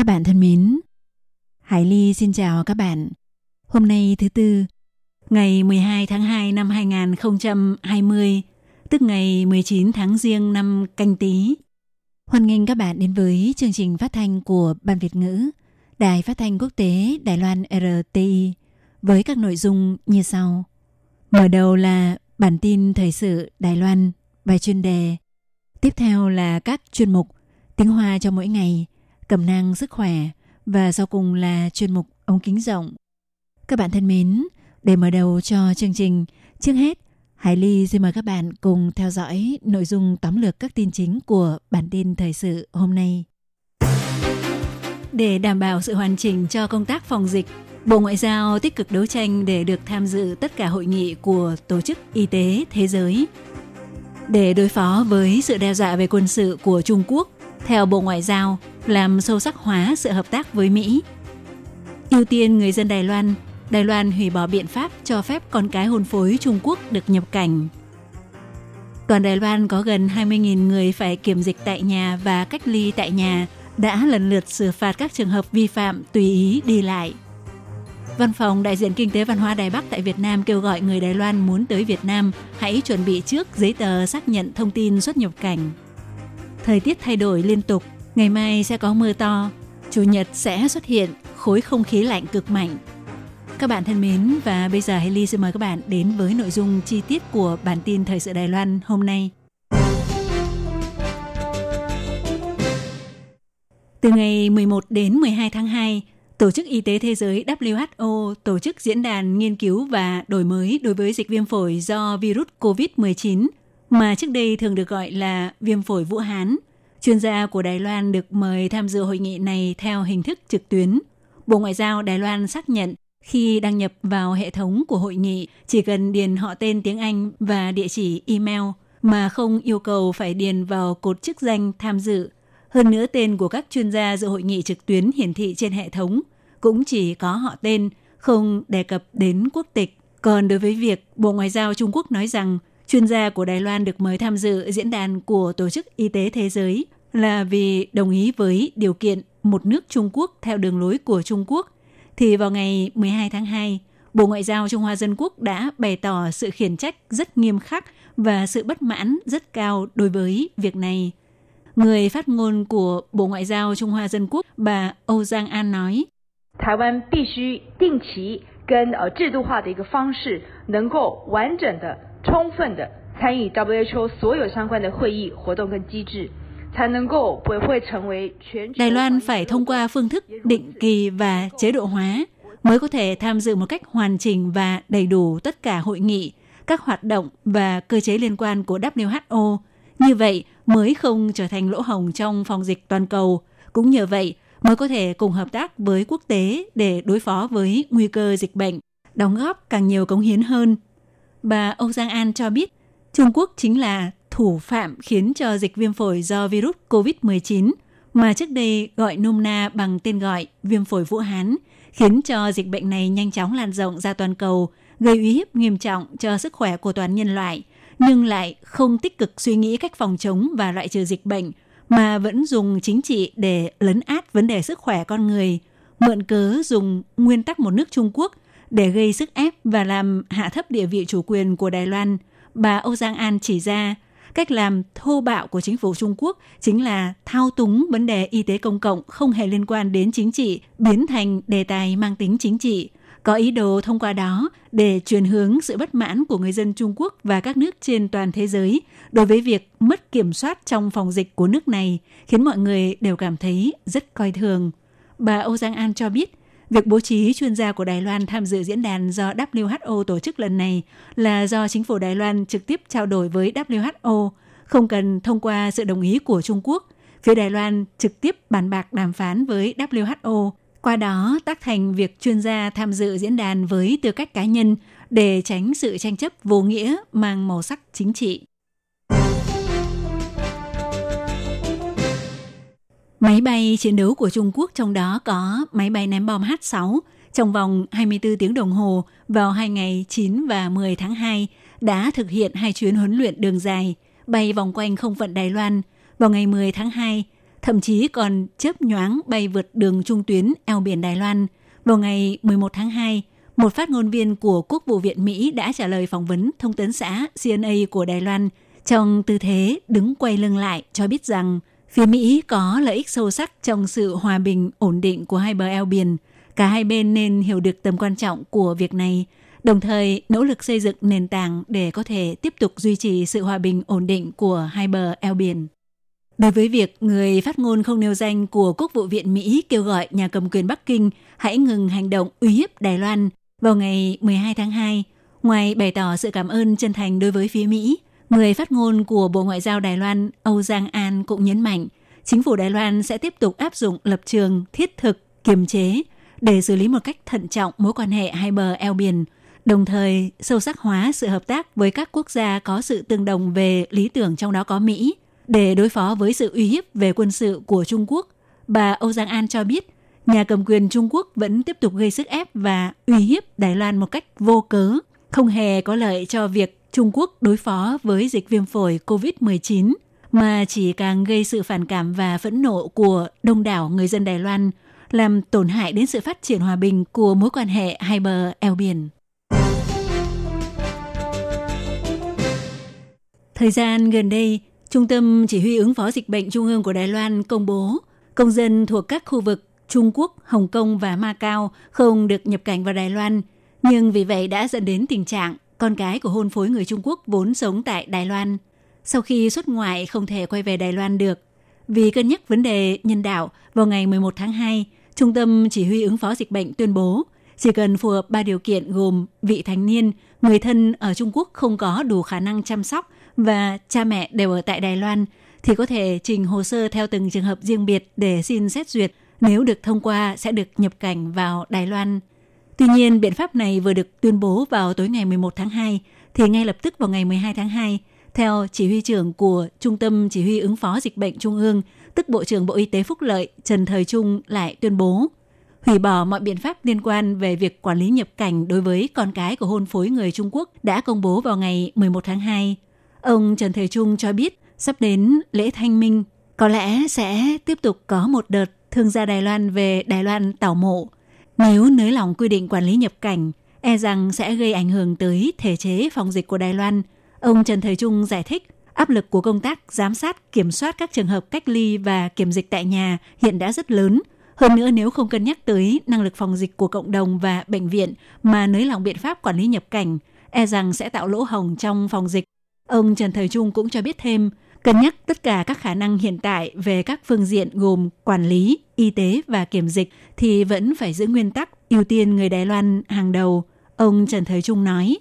Các bạn thân mến, Hải Ly xin chào các bạn. Hôm nay thứ Tư, ngày 12 tháng 2 năm 2020, tức ngày 19 tháng Giêng năm Canh Tý. Hoan nghênh các bạn đến với chương trình phát thanh của Ban Việt ngữ, Đài phát thanh quốc tế Đài Loan RTI với các nội dung như sau. Mở đầu là bản tin thời sự Đài Loan, bài chuyên đề. Tiếp theo là các chuyên mục tiếng Hoa cho mỗi ngày, cẩm nang sức khỏe và sau cùng là chuyên mục ống kính rộng. Các bạn thân mến, để mở đầu cho chương trình, trước hết, Hải Ly xin mời các bạn cùng theo dõi nội dung tóm lược các tin chính của bản tin thời sự hôm nay. Để đảm bảo sự hoàn chỉnh cho công tác phòng dịch, Bộ Ngoại giao tích cực đấu tranh để được tham dự tất cả hội nghị của Tổ chức Y tế Thế giới. Để đối phó với sự đe dọa về quân sự của Trung Quốc, theo Bộ Ngoại giao, làm sâu sắc hóa sự hợp tác với Mỹ. Ưu tiên người dân Đài Loan, Đài Loan hủy bỏ biện pháp cho phép con cái hôn phối Trung Quốc được nhập cảnh. Toàn Đài Loan có gần 20.000 người phải kiểm dịch tại nhà và cách ly tại nhà đã lần lượt xử phạt các trường hợp vi phạm tùy ý đi lại. Văn phòng đại diện kinh tế văn hóa Đài Bắc tại Việt Nam kêu gọi người Đài Loan muốn tới Việt Nam hãy chuẩn bị trước giấy tờ xác nhận thông tin xuất nhập cảnh. Thời tiết thay đổi liên tục, ngày mai sẽ có mưa to, chủ nhật sẽ xuất hiện khối không khí lạnh cực mạnh. Các bạn thân mến và bây giờ Haley xin mời các bạn đến với nội dung chi tiết của bản tin thời sự Đài Loan hôm nay. Từ ngày 11 đến 12 tháng 2, Tổ chức Y tế Thế giới WHO tổ chức diễn đàn nghiên cứu và đổi mới đối với dịch viêm phổi do virus COVID-19 mà trước đây thường được gọi là viêm phổi Vũ Hán. Chuyên gia của Đài Loan được mời tham dự hội nghị này theo hình thức trực tuyến. Bộ Ngoại giao Đài Loan xác nhận khi đăng nhập vào hệ thống của hội nghị chỉ cần điền họ tên tiếng Anh và địa chỉ email mà không yêu cầu phải điền vào cột chức danh tham dự. Hơn nữa tên của các chuyên gia dự hội nghị trực tuyến hiển thị trên hệ thống cũng chỉ có họ tên, không đề cập đến quốc tịch. Còn đối với việc Bộ Ngoại giao Trung Quốc nói rằng chuyên gia của Đài Loan được mời tham dự diễn đàn của Tổ chức Y tế Thế giới là vì đồng ý với điều kiện một nước Trung Quốc theo đường lối của Trung Quốc, thì vào ngày 12 tháng 2, Bộ Ngoại giao Trung Hoa Dân Quốc đã bày tỏ sự khiển trách rất nghiêm khắc và sự bất mãn rất cao đối với việc này. Người phát ngôn của Bộ Ngoại giao Trung Hoa Dân Quốc bà Âu Giang An nói, 台湾必须定期跟呃制度化的一个方式，能够完整的、 充分的参与 WHO 所有相关的会议活动跟机制，才能够不会成为全球。 Đài Loan phải thông qua phương thức định kỳ và chế độ hóa mới có thể tham dự một cách hoàn chỉnh và đầy đủ tất cả hội nghị, các hoạt động và cơ chế liên quan của WHO. Như vậy mới không trở thành lỗ hồng trong phòng dịch toàn cầu. Cũng nhờ vậy mới có thể cùng hợp tác với quốc tế để đối phó với nguy cơ dịch bệnh, đóng góp càng nhiều cống hiến hơn. Bà Âu Giang An cho biết, Trung Quốc chính là thủ phạm khiến cho dịch viêm phổi do virus COVID-19 mà trước đây gọi nôm na bằng tên gọi viêm phổi Vũ Hán, khiến cho dịch bệnh này nhanh chóng lan rộng ra toàn cầu, gây uy hiếp nghiêm trọng cho sức khỏe của toàn nhân loại, nhưng lại không tích cực suy nghĩ cách phòng chống và loại trừ dịch bệnh, mà vẫn dùng chính trị để lấn át vấn đề sức khỏe con người, mượn cớ dùng nguyên tắc một nước Trung Quốc để gây sức ép và làm hạ thấp địa vị chủ quyền của Đài Loan. Bà Âu Giang An chỉ ra, cách làm thô bạo của chính phủ Trung Quốc chính là thao túng vấn đề y tế công cộng không hề liên quan đến chính trị, biến thành đề tài mang tính chính trị, có ý đồ thông qua đó để truyền hướng sự bất mãn của người dân Trung Quốc và các nước trên toàn thế giới đối với việc mất kiểm soát trong phòng dịch của nước này, khiến mọi người đều cảm thấy rất coi thường. Bà Âu Giang An cho biết, việc bố trí chuyên gia của Đài Loan tham dự diễn đàn do WHO tổ chức lần này là do chính phủ Đài Loan trực tiếp trao đổi với WHO, không cần thông qua sự đồng ý của Trung Quốc, phía Đài Loan trực tiếp bàn bạc đàm phán với WHO, qua đó tác thành việc chuyên gia tham dự diễn đàn với tư cách cá nhân để tránh sự tranh chấp vô nghĩa mang màu sắc chính trị. Máy bay chiến đấu của Trung Quốc trong đó có máy bay ném bom H-6 trong vòng 24 tiếng đồng hồ vào hai ngày 9 và 10 tháng 2 đã thực hiện hai chuyến huấn luyện đường dài bay vòng quanh không phận Đài Loan vào ngày 10 tháng 2, thậm chí còn chớp nhoáng bay vượt đường trung tuyến eo biển Đài Loan. Vào ngày 11 tháng 2, một phát ngôn viên của Quốc vụ viện Mỹ đã trả lời phỏng vấn thông tấn xã CNA của Đài Loan trong tư thế đứng quay lưng lại cho biết rằng phía Mỹ có lợi ích sâu sắc trong sự hòa bình, ổn định của hai bờ eo biển. Cả hai bên nên hiểu được tầm quan trọng của việc này, đồng thời nỗ lực xây dựng nền tảng để có thể tiếp tục duy trì sự hòa bình ổn định của hai bờ eo biển. Đối với việc người phát ngôn không nêu danh của Quốc vụ viện Mỹ kêu gọi nhà cầm quyền Bắc Kinh hãy ngừng hành động uy hiếp Đài Loan vào ngày 12 tháng 2, ngoài bày tỏ sự cảm ơn chân thành đối với phía Mỹ, người phát ngôn của Bộ Ngoại giao Đài Loan Âu Giang An cũng nhấn mạnh chính phủ Đài Loan sẽ tiếp tục áp dụng lập trường thiết thực, kiềm chế để xử lý một cách thận trọng mối quan hệ hai bờ eo biển, đồng thời sâu sắc hóa sự hợp tác với các quốc gia có sự tương đồng về lý tưởng trong đó có Mỹ – để đối phó với sự uy hiếp về quân sự của Trung Quốc, bà Âu Giang An cho biết nhà cầm quyền Trung Quốc vẫn tiếp tục gây sức ép và uy hiếp Đài Loan một cách vô cớ, không hề có lợi cho việc Trung Quốc đối phó với dịch viêm phổi COVID-19, mà chỉ càng gây sự phản cảm và phẫn nộ của đông đảo người dân Đài Loan, làm tổn hại đến sự phát triển hòa bình của mối quan hệ hai bờ eo biển. Thời gian gần đây, Trung tâm Chỉ huy ứng phó dịch bệnh Trung ương của Đài Loan công bố công dân thuộc các khu vực Trung Quốc, Hồng Kông và Macau không được nhập cảnh vào Đài Loan. Nhưng vì vậy đã dẫn đến tình trạng con gái của hôn phối người Trung Quốc vốn sống tại Đài Loan. Sau khi xuất ngoại không thể quay về Đài Loan được. Vì cân nhắc vấn đề nhân đạo, vào ngày 11 tháng 2, Trung tâm Chỉ huy ứng phó dịch bệnh tuyên bố chỉ cần phù hợp ba điều kiện gồm vị thành niên, người thân ở Trung Quốc không có đủ khả năng chăm sóc và cha mẹ đều ở tại Đài Loan thì có thể trình hồ sơ theo từng trường hợp riêng biệt để xin xét duyệt. Nếu được thông qua sẽ được nhập cảnh vào Đài Loan. Tuy nhiên, biện pháp này vừa được tuyên bố vào tối ngày 11 tháng 2 thì ngay lập tức vào ngày 12 tháng 2, theo chỉ huy trưởng của Trung tâm Chỉ huy ứng phó dịch bệnh Trung ương, tức Bộ trưởng Bộ Y tế Phúc Lợi Trần Thời Trung lại tuyên bố hủy bỏ mọi biện pháp liên quan về việc quản lý nhập cảnh đối với con cái của hôn phối người Trung Quốc đã công bố vào ngày 11 tháng 2. Ông Trần Thời Trung cho biết sắp đến lễ thanh minh, có lẽ sẽ tiếp tục có một đợt thương gia Đài Loan về Đài Loan tảo mộ. Nếu nới lỏng quy định quản lý nhập cảnh, e rằng sẽ gây ảnh hưởng tới thể chế phòng dịch của Đài Loan. Ông Trần Thời Trung giải thích, áp lực của công tác giám sát, kiểm soát các trường hợp cách ly và kiểm dịch tại nhà hiện đã rất lớn. Hơn nữa nếu không cân nhắc tới năng lực phòng dịch của cộng đồng và bệnh viện mà nới lỏng biện pháp quản lý nhập cảnh, e rằng sẽ tạo lỗ hồng trong phòng dịch Ông Trần Thời Trung cũng cho biết thêm, cân nhắc tất cả các khả năng hiện tại về các phương diện gồm quản lý, y tế và kiểm dịch thì vẫn phải giữ nguyên tắc ưu tiên người Đài Loan hàng đầu, ông Trần Thời Trung nói.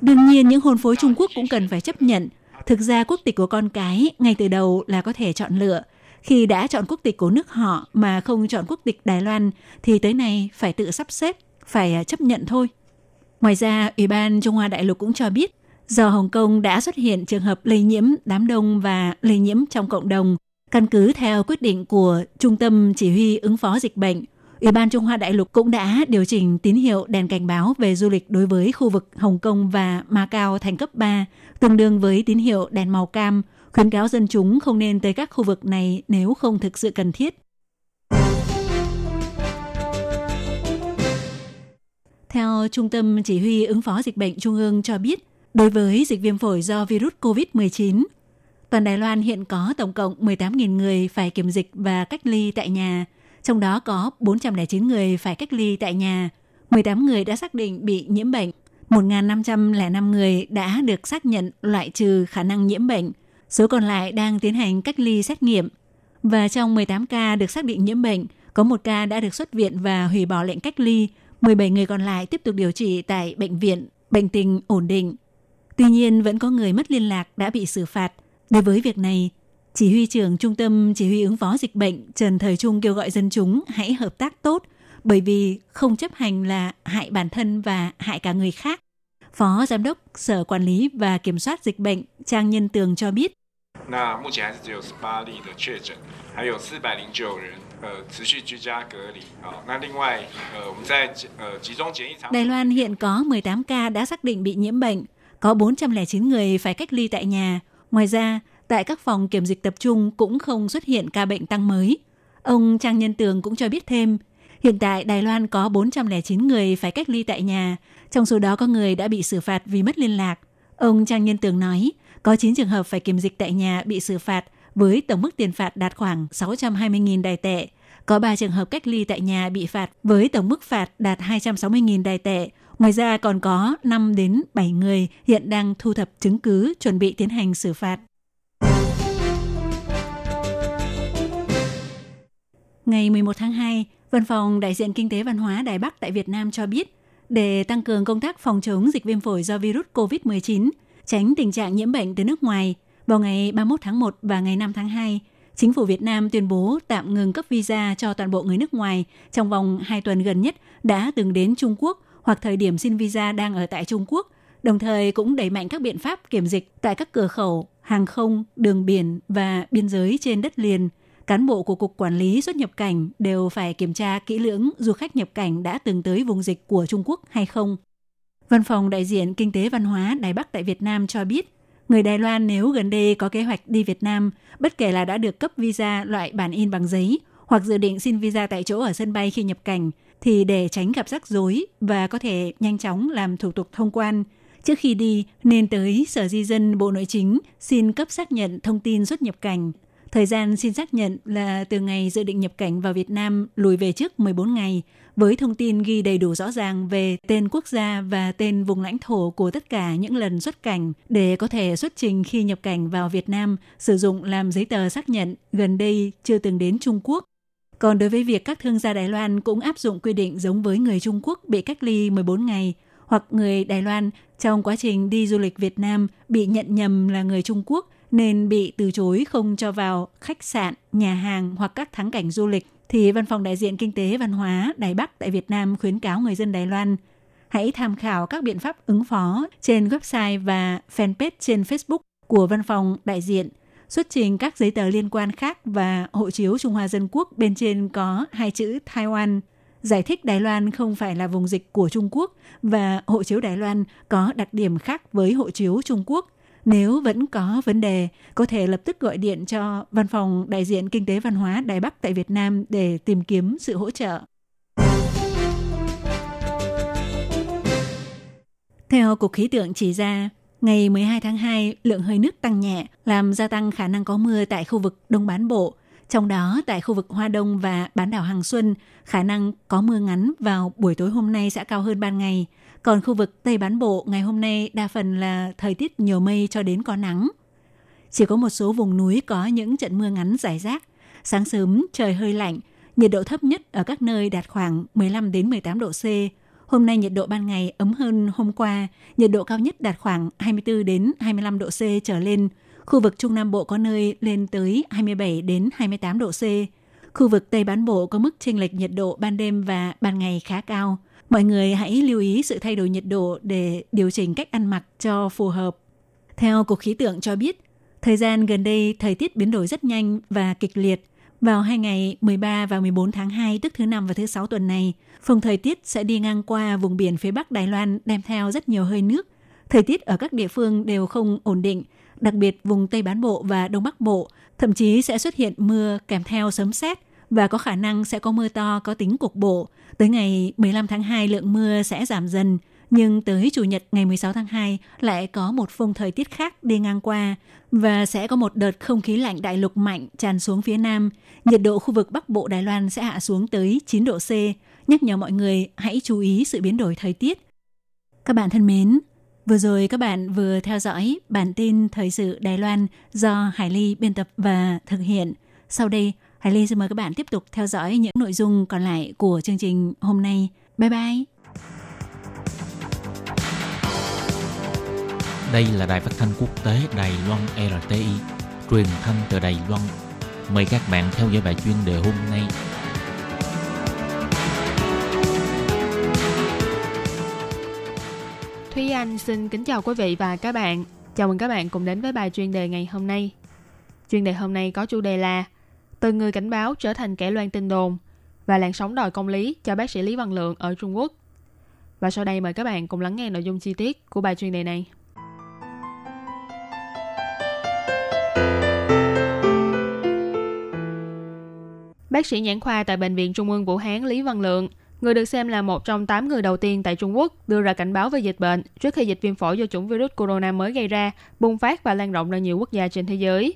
Đương nhiên những hôn phối Trung Quốc cũng cần phải chấp nhận. Thực ra quốc tịch của con cái ngay từ đầu là có thể chọn lựa, khi đã chọn quốc tịch của nước họ mà không chọn quốc tịch Đài Loan thì tới nay phải tự sắp xếp, phải à, chấp nhận thôi. Ngoài ra, Ủy ban Trung Hoa Đại lục cũng cho biết, do Hồng Kông đã xuất hiện trường hợp lây nhiễm đám đông và lây nhiễm trong cộng đồng, căn cứ theo quyết định của Trung tâm Chỉ huy ứng phó dịch bệnh, Ủy ban Trung Hoa Đại lục cũng đã điều chỉnh tín hiệu đèn cảnh báo về du lịch đối với khu vực Hồng Kông và Macau thành cấp 3, tương đương với tín hiệu đèn màu cam khuyến cáo dân chúng không nên tới các khu vực này nếu không thực sự cần thiết. Theo Trung tâm Chỉ huy ứng phó dịch bệnh Trung ương cho biết, đối với dịch viêm phổi do virus COVID-19, toàn Đài Loan hiện có tổng cộng 18.000 người phải kiểm dịch và cách ly tại nhà, trong đó có 409 người phải cách ly tại nhà, 18 người đã xác định bị nhiễm bệnh, 1.505 người đã được xác nhận loại trừ khả năng nhiễm bệnh, Số còn lại đang tiến hành cách ly xét nghiệm. Và trong 18 ca được xác định nhiễm bệnh, Có một ca đã được xuất viện và hủy bỏ lệnh cách ly, 17 người còn lại tiếp tục điều trị tại bệnh viện, bệnh tình ổn định. Tuy nhiên, vẫn có người mất liên lạc đã bị xử phạt. Đối với việc này, chỉ huy trưởng Trung tâm Chỉ huy ứng phó dịch bệnh Trần Thời Trung kêu gọi dân chúng hãy hợp tác tốt bởi vì không chấp hành là hại bản thân và hại cả người khác. Phó Giám đốc Sở Quản lý và Kiểm soát Dịch bệnh Trang Nhân Tường cho biết. 那目前还是只有十八例的确诊，还有四百零九人呃持续居家隔离。好，那另外呃我们在呃集中检疫场。 Đài Loan hiện có 18 ca đã xác định bị nhiễm bệnh, có 409 người phải cách ly tại nhà. Ngoài ra, tại các phòng kiểm dịch tập trung cũng không xuất hiện ca bệnh tăng mới. Ông Trang Nhân Tường cũng cho biết thêm, hiện tại Đài Loan có 409 người phải cách ly tại nhà, trong số đó có người đã bị xử phạt vì mất liên lạc. Ông Trang Nhân Tường nói, có 9 trường hợp phải kiểm dịch tại nhà bị xử phạt với tổng mức tiền phạt đạt khoảng 620.000 đài tệ. Có 3 trường hợp cách ly tại nhà bị phạt với tổng mức phạt đạt 260.000 đài tệ. Ngoài ra còn có 5 đến 7 người hiện đang thu thập chứng cứ chuẩn bị tiến hành xử phạt. Ngày 11 tháng 2, Văn phòng Đại diện Kinh tế Văn hóa Đài Bắc tại Việt Nam cho biết, để tăng cường công tác phòng chống dịch viêm phổi do virus COVID-19, tránh tình trạng nhiễm bệnh từ nước ngoài, vào ngày 31 tháng 1 và ngày 5 tháng 2, Chính phủ Việt Nam tuyên bố tạm ngừng cấp visa cho toàn bộ người nước ngoài trong vòng 2 tuần gần nhất đã từng đến Trung Quốc hoặc thời điểm xin visa đang ở tại Trung Quốc, đồng thời cũng đẩy mạnh các biện pháp kiểm dịch tại các cửa khẩu, hàng không, đường biển và biên giới trên đất liền. Cán bộ của Cục Quản lý xuất nhập cảnh đều phải kiểm tra kỹ lưỡng du khách nhập cảnh đã từng tới vùng dịch của Trung Quốc hay không. Văn phòng đại diện Kinh tế Văn hóa Đài Bắc tại Việt Nam cho biết, người Đài Loan nếu gần đây có kế hoạch đi Việt Nam, bất kể là đã được cấp visa loại bản in bằng giấy hoặc dự định xin visa tại chỗ ở sân bay khi nhập cảnh, thì để tránh gặp rắc rối và có thể nhanh chóng làm thủ tục thông quan, trước khi đi nên tới Sở Di dân Bộ Nội chính xin cấp xác nhận thông tin xuất nhập cảnh. Thời gian xin xác nhận là từ ngày dự định nhập cảnh vào Việt Nam lùi về trước 14 ngày, với thông tin ghi đầy đủ rõ ràng về tên quốc gia và tên vùng lãnh thổ của tất cả những lần xuất cảnh để có thể xuất trình khi nhập cảnh vào Việt Nam sử dụng làm giấy tờ xác nhận gần đây chưa từng đến Trung Quốc. Còn đối với việc các thương gia Đài Loan cũng áp dụng quy định giống với người Trung Quốc bị cách ly 14 ngày hoặc người Đài Loan trong quá trình đi du lịch Việt Nam bị nhận nhầm là người Trung Quốc nên bị từ chối không cho vào khách sạn, nhà hàng hoặc các thắng cảnh du lịch thì Văn phòng đại diện Kinh tế Văn hóa Đài Bắc tại Việt Nam khuyến cáo người dân Đài Loan hãy tham khảo các biện pháp ứng phó trên website và fanpage trên Facebook của Văn phòng đại diện, xuất trình các giấy tờ liên quan khác và hộ chiếu Trung Hoa Dân Quốc bên trên có hai chữ Taiwan, giải thích Đài Loan không phải là vùng dịch của Trung Quốc và hộ chiếu Đài Loan có đặc điểm khác với hộ chiếu Trung Quốc – nếu vẫn có vấn đề, có thể lập tức gọi điện cho Văn phòng Đại diện Kinh tế Văn hóa Đài Bắc tại Việt Nam để tìm kiếm sự hỗ trợ. Theo Cục Khí tượng chỉ ra, ngày 12 tháng 2, lượng hơi nước tăng nhẹ, làm gia tăng khả năng có mưa tại khu vực Đông Bán Bộ. Trong đó, tại khu vực Hoa Đông và bán đảo Hàng Xuân, khả năng có mưa ngắn vào buổi tối hôm nay sẽ cao hơn ban ngày – còn khu vực Tây Bán Bộ ngày hôm nay đa phần là thời tiết nhiều mây cho đến có nắng. Chỉ có một số vùng núi có những trận mưa ngắn rải rác. Sáng sớm trời hơi lạnh, nhiệt độ thấp nhất ở các nơi đạt khoảng 15 đến 18 độ C. Hôm nay nhiệt độ ban ngày ấm hơn hôm qua, nhiệt độ cao nhất đạt khoảng 24 đến 25 độ C trở lên. Khu vực Trung Nam Bộ có nơi lên tới 27 đến 28 độ C. Khu vực Tây Bán Bộ có mức chênh lệch nhiệt độ ban đêm và ban ngày khá cao – Mọi người hãy lưu ý sự thay đổi nhiệt độ để điều chỉnh cách ăn mặc cho phù hợp. Theo Cục Khí tượng cho biết, thời gian gần đây thời tiết biến đổi rất nhanh và kịch liệt. Vào hai ngày 13 và 14 tháng 2 tức thứ năm và thứ sáu tuần này, phòng thời tiết sẽ đi ngang qua vùng biển phía Bắc Đài Loan đem theo rất nhiều hơi nước. Thời tiết ở các địa phương đều không ổn định, đặc biệt vùng Tây Bán Bộ và Đông Bắc Bộ, thậm chí sẽ xuất hiện mưa kèm theo sấm sét và có khả năng sẽ có mưa to có tính cục bộ. Tới ngày 15 tháng 2 lượng mưa sẽ giảm dần, nhưng tới Chủ nhật ngày 16 tháng 2 lại có một phong thời tiết khác đi ngang qua và sẽ có một đợt không khí lạnh đại lục mạnh tràn xuống phía Nam. Nhiệt độ khu vực Bắc Bộ Đài Loan sẽ hạ xuống tới 9 độ C. Nhắc nhở mọi người hãy chú ý sự biến đổi thời tiết. Các bạn thân mến, vừa rồi các bạn vừa theo dõi bản tin thời sự Đài Loan do Hải Ly biên tập và thực hiện. Sau đây, Hải Ly xin mời các bạn tiếp tục theo dõi những nội dung còn lại của chương trình hôm nay. Bye bye! Đây là đài phát thanh quốc tế Đài Loan RTI, truyền thanh từ Đài Loan. Mời các bạn theo dõi bài chuyên đề hôm nay. Anh xin kính chào quý vị và các bạn. Chào mừng các bạn cùng đến với bài chuyên đề ngày hôm nay. Chuyên đề hôm nay có chủ đề là Từ người cảnh báo trở thành kẻ loan tin đồn và làn sóng đòi công lý cho bác sĩ Lý Văn Lượng ở Trung Quốc. Và sau đây mời các bạn cùng lắng nghe nội dung chi tiết của bài chuyên đề này. Bác sĩ nhãn khoa tại Bệnh viện Trung ương Vũ Hán Lý Văn Lượng, người được xem là một trong 8 người đầu tiên tại Trung Quốc đưa ra cảnh báo về dịch bệnh trước khi dịch viêm phổi do chủng virus corona mới gây ra bùng phát và lan rộng ra nhiều quốc gia trên thế giới.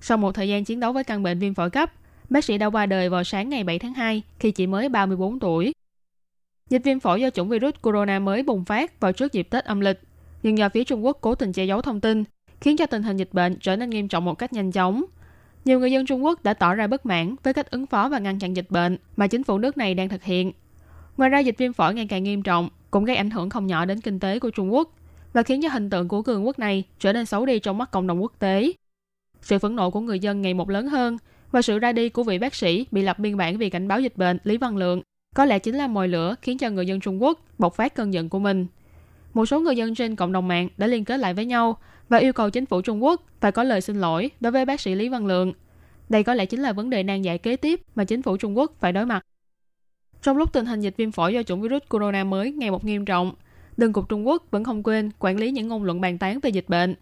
Sau một thời gian chiến đấu với căn bệnh viêm phổi cấp, bác sĩ đã qua đời vào sáng ngày 7 tháng 2 khi chỉ mới 34 tuổi. Dịch viêm phổi do chủng virus corona mới bùng phát vào trước dịp Tết âm lịch, nhưng do phía Trung Quốc cố tình che giấu thông tin, khiến cho tình hình dịch bệnh trở nên nghiêm trọng một cách nhanh chóng. Nhiều người dân Trung Quốc đã tỏ ra bất mãn với cách ứng phó và ngăn chặn dịch bệnh mà chính phủ nước này đang thực hiện. Ngoài ra, dịch viêm phổi ngày càng nghiêm trọng cũng gây ảnh hưởng không nhỏ đến kinh tế của Trung Quốc và khiến cho hình tượng của cường quốc này trở nên xấu đi trong mắt cộng đồng quốc tế. Sự phẫn nộ của người dân ngày một lớn hơn và sự ra đi của vị bác sĩ bị lập biên bản vì cảnh báo dịch bệnh Lý Văn Lượng có lẽ chính là mồi lửa khiến cho người dân Trung Quốc bộc phát cơn giận của mình. Một số người dân trên cộng đồng mạng đã liên kết lại với nhau và yêu cầu chính phủ Trung Quốc phải có lời xin lỗi đối với bác sĩ Lý Văn Lượng. Đây có lẽ chính là vấn đề nan giải kế tiếp mà chính phủ Trung Quốc phải đối mặt. Trong lúc tình hình dịch viêm phổi do chủng virus corona mới ngày một nghiêm trọng, Đơn cục Trung Quốc vẫn không quên quản lý những ngôn luận bàn tán về dịch bệnh.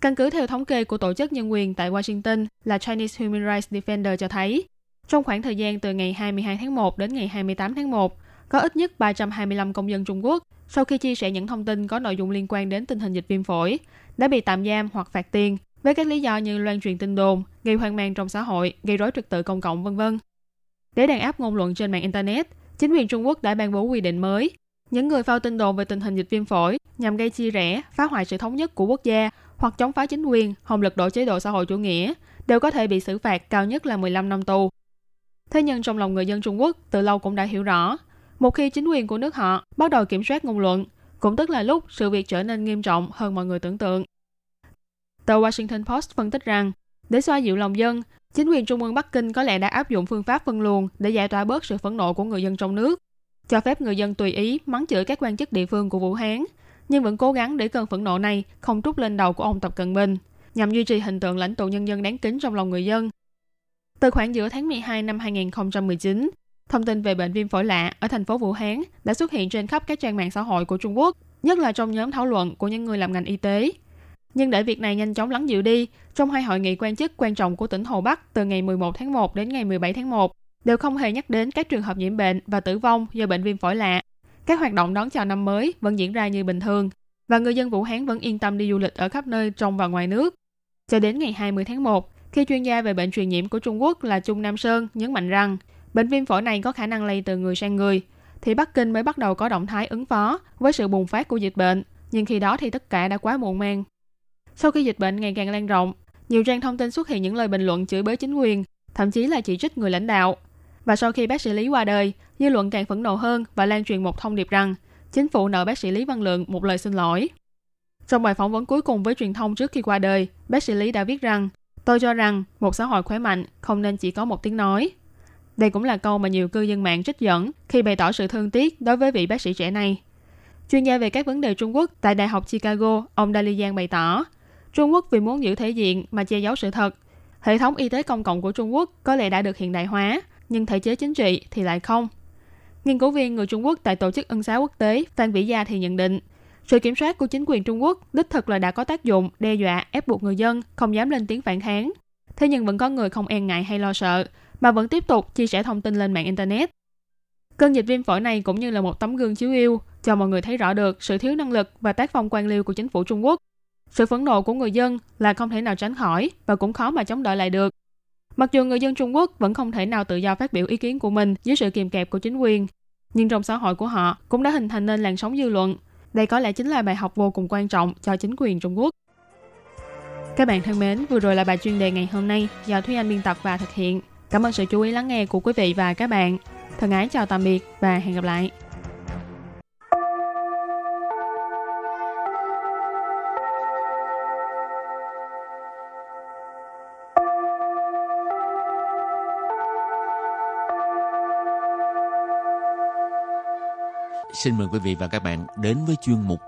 Căn cứ theo thống kê của Tổ chức Nhân quyền tại Washington là Chinese Human Rights Defender cho thấy, trong khoảng thời gian từ ngày 22 tháng 1 đến ngày 28 tháng 1, có ít nhất 325 công dân Trung Quốc sau khi chia sẻ những thông tin có nội dung liên quan đến tình hình dịch viêm phổi đã bị tạm giam hoặc phạt tiền với các lý do như loan truyền tin đồn, gây hoang mang trong xã hội, gây rối trật tự công cộng vân vân. Để đàn áp ngôn luận trên mạng internet, chính quyền Trung Quốc đã ban bố quy định mới. Những người phao tin đồn về tình hình dịch viêm phổi nhằm gây chia rẽ, phá hoại sự thống nhất của quốc gia hoặc chống phá chính quyền, hòng lật đổ chế độ xã hội chủ nghĩa đều có thể bị xử phạt cao nhất là 15 năm tù. Thế nhưng trong lòng người dân Trung Quốc từ lâu cũng đã hiểu rõ, một khi chính quyền của nước họ bắt đầu kiểm soát ngôn luận, cũng tức là lúc sự việc trở nên nghiêm trọng hơn mọi người tưởng tượng. Tờ Washington Post phân tích rằng, để xoa dịu lòng dân, chính quyền Trung ương Bắc Kinh có lẽ đã áp dụng phương pháp phân luồng để giải tỏa bớt sự phẫn nộ của người dân trong nước, cho phép người dân tùy ý mắng chửi các quan chức địa phương của Vũ Hán, nhưng vẫn cố gắng để cơn phẫn nộ này không trút lên đầu của ông Tập Cận Bình, nhằm duy trì hình tượng lãnh tụ nhân dân đáng kính trong lòng người dân. Từ khoảng giữa tháng 12 năm 2019, thông tin về bệnh viêm phổi lạ ở thành phố Vũ Hán đã xuất hiện trên khắp các trang mạng xã hội của Trung Quốc, nhất là trong nhóm thảo luận của những người làm ngành y tế. Nhưng để việc này nhanh chóng lắng dịu đi, trong hai hội nghị quan chức quan trọng của tỉnh Hồ Bắc từ ngày 11 tháng 1 đến ngày 17 tháng 1, đều không hề nhắc đến các trường hợp nhiễm bệnh và tử vong do bệnh viêm phổi lạ. Các hoạt động đón chào năm mới vẫn diễn ra như bình thường, và người dân Vũ Hán vẫn yên tâm đi du lịch ở khắp nơi trong và ngoài nước. Cho đến ngày 20 tháng 1, khi chuyên gia về bệnh truyền nhiễm của Trung Quốc là Trung Nam Sơn nhấn mạnh rằng bệnh viêm phổi này có khả năng lây từ người sang người, thì Bắc Kinh mới bắt đầu có động thái ứng phó với sự bùng phát của dịch bệnh, nhưng khi đó thì tất cả đã quá muộn màng. Sau khi dịch bệnh ngày càng lan rộng, nhiều trang thông tin xuất hiện những lời bình luận chửi bới chính quyền, thậm chí là chỉ trích người lãnh đạo. Và sau khi bác sĩ Lý qua đời, dư luận càng phẫn nộ hơn và lan truyền một thông điệp rằng chính phủ nợ bác sĩ Lý Văn Lượng một lời xin lỗi. Trong bài phỏng vấn cuối cùng với truyền thông trước khi qua đời, bác sĩ Lý đã viết rằng Tôi cho rằng một xã hội khỏe mạnh không nên chỉ có một tiếng nói. Đây cũng là câu mà nhiều cư dân mạng trích dẫn khi bày tỏ sự thương tiếc đối với vị bác sĩ trẻ này. Chuyên gia về các vấn đề Trung Quốc tại Đại học Chicago, ông Dali Giang bày tỏ, Trung Quốc vì muốn giữ thể diện mà che giấu sự thật. Hệ thống y tế công cộng của Trung Quốc có lẽ đã được hiện đại hóa, nhưng thể chế chính trị thì lại không. Nghiên cứu viên người Trung Quốc tại Tổ chức Ân xá Quốc tế Phan Vĩ Gia thì nhận định, sự kiểm soát của chính quyền Trung Quốc đích thực là đã có tác dụng đe dọa ép buộc người dân không dám lên tiếng phản kháng. Thế nhưng vẫn có người không e ngại hay lo sợ, mà vẫn tiếp tục chia sẻ thông tin lên mạng Internet. Cơn dịch viêm phổi này cũng như là một tấm gương chiếu yêu cho mọi người thấy rõ được sự thiếu năng lực và tác phong quan liêu của chính phủ Trung Quốc. Sự phẫn nộ của người dân là không thể nào tránh khỏi và cũng khó mà chống đợi lại được. Mặc dù người dân Trung Quốc vẫn không thể nào tự do phát biểu ý kiến của mình dưới sự kiềm kẹp của chính quyền, nhưng trong xã hội của họ cũng đã hình thành nên làn sóng dư luận. Đây có lẽ chính là bài học vô cùng quan trọng cho chính quyền Trung Quốc. Các bạn thân mến, vừa rồi là bài chuyên đề ngày hôm nay do Thúy Anh biên tập và thực hiện. Cảm ơn sự chú ý lắng nghe của quý vị và các bạn. Thân ái chào tạm biệt và hẹn gặp lại. Xin mời quý vị và các bạn đến với chuyên mục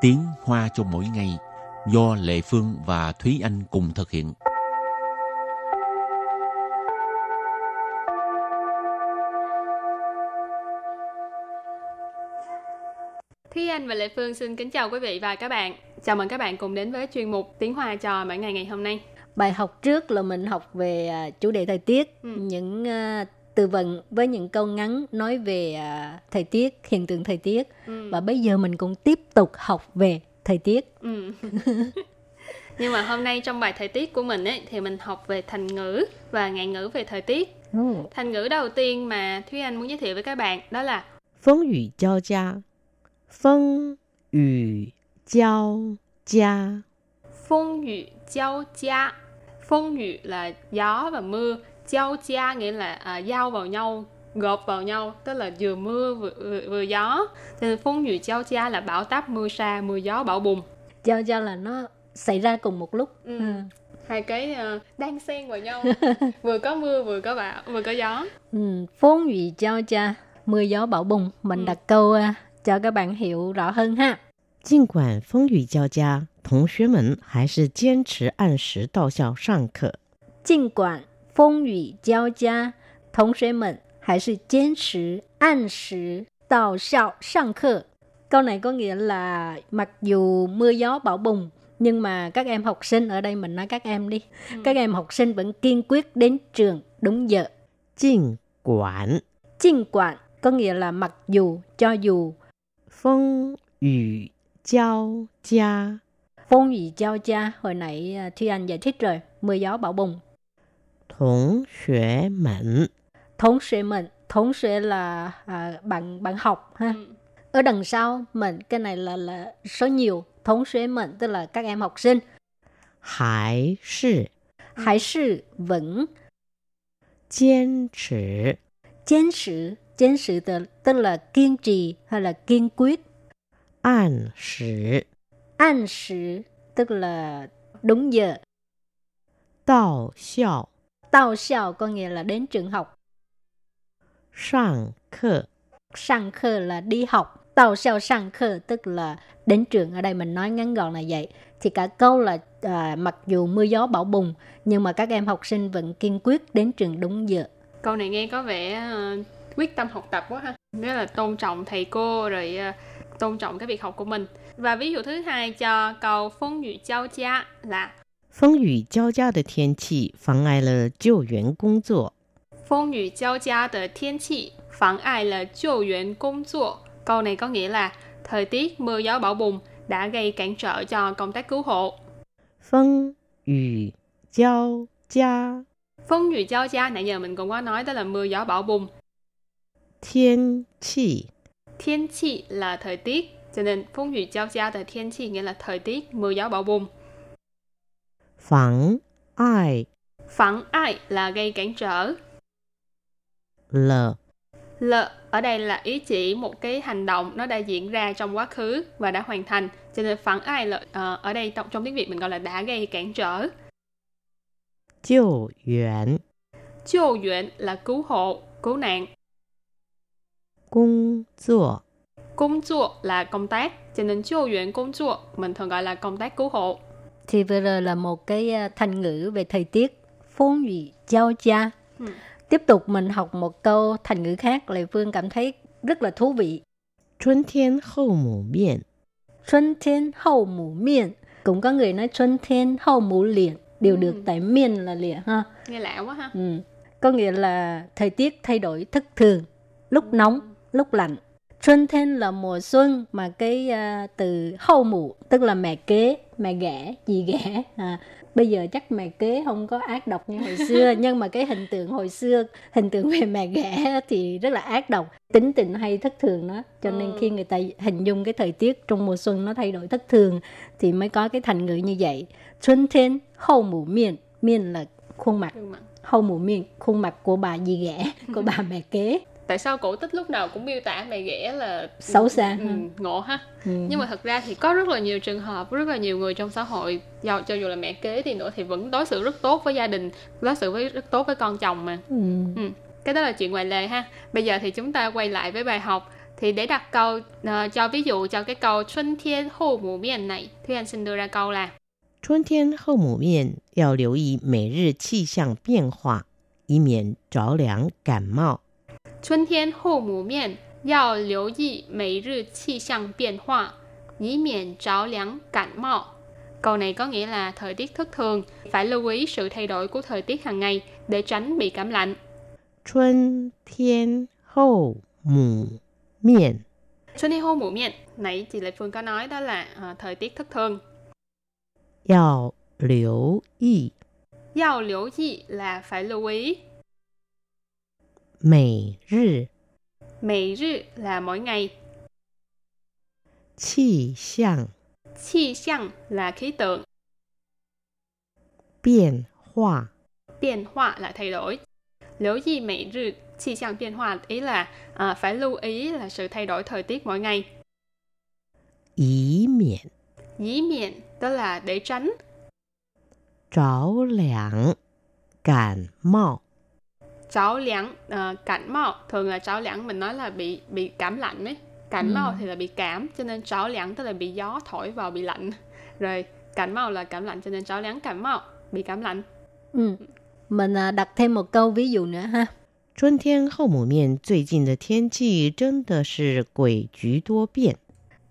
Tiếng Hoa cho mỗi ngày do Lệ Phương và Thúy Anh cùng thực hiện. Thúy Anh và Lệ Phương xin kính chào quý vị và các bạn. Chào mừng các bạn cùng đến với chuyên mục Tiếng Hoa cho mỗi ngày ngày hôm nay. Bài học trước là mình học về à, chủ đề thời tiết, Ừ. những à, từ vựng với những câu ngắn nói về à, thời tiết hiện tượng thời tiết. Ừ. và bây giờ mình cũng tiếp tục học về thời tiết. Ừ. nhưng mà hôm nay trong bài thời tiết của mình ấy thì mình học về thành ngữ và ngạn ngữ về thời tiết. Ừ. thành ngữ đầu tiên mà thúy anh muốn giới thiệu với các bạn đó là phong yu giao gia phong yu giao gia phong yu giao gia phong yu là gió và mưa giao gia nghĩa là à, giao vào nhau, gộp vào nhau, tức là vừa mưa vừa, vừa, vừa gió. Cho nên phong yu giao gia là bão táp mưa sa, mưa gió bão bùng. Cho cho là nó xảy ra cùng một lúc. Ừ. Ừ. Hai cái ờ, đang xen vào nhau, vừa có mưa vừa có bão, vừa có gió. Ừ. Phong ủy giao cha, mưa gió bão bùng. Mình Ừ. đặt câu à, cho các bạn hiểu rõ hơn ha. 尽管风雨交加，同学们还是坚持按时到校上课。尽管 风雨交加，同学们还是坚持按时到校上课. Câu này có nghĩa là mặc dù mưa gió bão bùng nhưng mà các em học sinh ở đây mình nói các em đi. Các em học sinh vẫn kiên quyết đến trường đúng giờ. 尽管 Chinh quản có nghĩa là mặc dù, cho dù. 风雨交加， Phong ủy giao cha, hồi nãy à, Thi Anh giải thích rồi, mưa gió bão bùng. Thống xuế mẫn. Thống xuế mẫn. Thống xuế là à, bạn bạn học ha. Ừ. Ở đằng sau mẫn cái này là là số nhiều. Thống xuế mẫn tức là các em học sinh. Hải sư. Hải sư vẫn. Kiên trì. Kiên trì. Kiên trì tức là kiên trì hay là kiên quyết. An sử. An sử tức là đúng giờ. Đạo xiao tao xiao có nghĩa là đến trường học 上课。sang khơ là đi học tao xiao sang khơ tức là đến trường ở đây mình nói ngắn gọn là vậy thì cả câu là à, mặc dù mưa gió bão bùng nhưng mà các em học sinh vẫn kiên quyết đến trường đúng giờ Câu này nghe có vẻ ờ, quyết tâm học tập quá ha. Nghĩa là tôn trọng thầy cô rồi ờ, tôn trọng cái việc học của mình. Và ví dụ thứ hai cho câu phong yu giao gia là 风雨交加的天气妨碍了救援工作。 phong yu giao gia de thiên气妨碍了救援工作. Câu này có nghĩa là thời tiết mưa gió bão bùng đã gây cản trở cho công tác cứu hộ. 风雨交加， Phong yu giao gia nãy giờ mình cũng có nói đó là mưa gió bão bùng. 天气 Thiên chi là thời tiết, cho nên phong yu giao gia de thiên chi nghĩa là thời tiết mưa gió bão bùng. phẳng ai? Phẳng ai là gây cản trở. L. L ở đây là ý chỉ một cái hành động nó đã diễn ra trong quá khứ và đã hoàn thành. Cho nên phẳng ai là uh, ở đây trong, trong tiếng việt mình gọi là đã gây cản trở. Chiêu yuan. Chiêu yuan là cứu hộ, cứu nạn. Công chua Công chua là công tác, cho nên chiêu yuan công chua mình thường gọi là công tác cứu hộ thì vừa rồi là một cái à, thành ngữ về thời tiết phong vị giao gia ừ. tiếp tục mình học một câu thành ngữ khác lệ phương cảm thấy rất là thú vị Xuân thiên hậu mũ miệng Xuân thiên hậu mũ miệng Cũng có người nói xuân thiên hậu mũ liền Đều ừ. được tại miền là liền ha Nghe lạ quá ha ừ. Có nghĩa là thời tiết thay đổi thất thường Lúc ừ. nóng, lúc lạnh Xuân thiên là mùa xuân Mà cái uh, từ hậu mũ Tức là mẹ kế mẹ ghẻ dì ghẻ. À, bây giờ chắc mẹ kế không có ác độc như hồi xưa nhưng mà cái hình tượng hồi xưa hình tượng về mẹ ghẻ thì rất là ác độc. Tính tình hay thất thường đó. Cho nên Ừ. khi người ta hình dung cái thời tiết trong mùa xuân nó thay đổi thất thường thì mới có cái thành ngữ như vậy. Xuân thiên hậu mũ miền miền là khuôn mặt. Hậu mũ miệng khuôn mặt của bà dì ghẻ của bà mẹ kế tại sao cổ tích lúc nào cũng miêu tả mẹ ghẻ là xấu xa ừ, ngộ ha ừ. nhưng mà thật ra thì có rất là nhiều trường hợp rất là nhiều người trong xã hội do cho dù là mẹ kế thì nữa thì vẫn đối xử rất tốt với gia đình đối xử với rất tốt với con chồng mà Ừ. ừ. cái đó là chuyện ngoài lề ha bây giờ thì chúng ta quay lại với bài học thì để đặt câu ờ, cho ví dụ cho cái câu xuân thiên hậu mũ miền này Thúy Anh xin đưa ra câu là 春天后母面要留意每日气象变化，以免着凉感冒。 春天后母面要留意每日气象变化，以免着凉感冒。Câu này có nghĩa là thời tiết thất thường, phải lưu ý sự thay đổi của thời tiết hàng ngày để tránh bị cảm lạnh. 春天后母面 Xuân thiên hô mũ miệng, nãy chị Lệ Phương có nói đó là ờ, thời tiết thất thường. 要留意 Giao liễu gì là phải lưu ý. 每日 每日là mỗi ngày. 气象 Chi xiang là khí tượng. 变化。 Biến hóa là thay đổi. Liễu gì每日 chi xiang biến hóa ý là à, phải lưu ý là sự thay đổi thời tiết mỗi ngày. 以免 Dĩ miệng đó là để tránh. 着凉感冒。 Cháu liãng, à, cảnh mạo. Thường là cháu liãng mình nói là bị bị cảm lạnh ấy. Cảnh Ừ. mạo thì là bị cảm, cho nên cháu liãng tức là bị gió thổi vào bị lạnh. Rồi cảnh mạo là cảm lạnh cho nên cháu liãng cảm mạo, bị cảm lạnh. Ừ. Mình à, đặt thêm một câu ví dụ nữa ha. 春天后母面最近的天气真的是诡谲多变。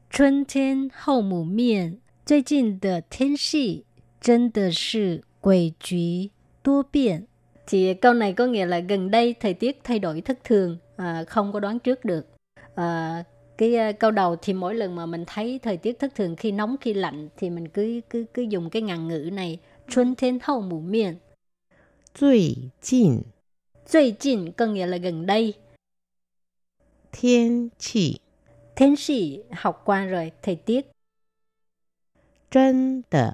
春天后母面，最近的天气真的是诡谲多变。 thì câu này có nghĩa là gần đây thời tiết thay đổi thất thường, à, không có đoán trước được. À, cái à, câu đầu thì mỗi lần mà mình thấy thời tiết thất thường khi nóng khi lạnh thì mình cứ cứ cứ dùng cái ngàn ngữ này xuân thiên hậu mù miên Duy jìn Duy jìn có nghĩa là gần đây. Thiên chỉ. Thiên chỉ học qua rồi thời tiết. Chân tờ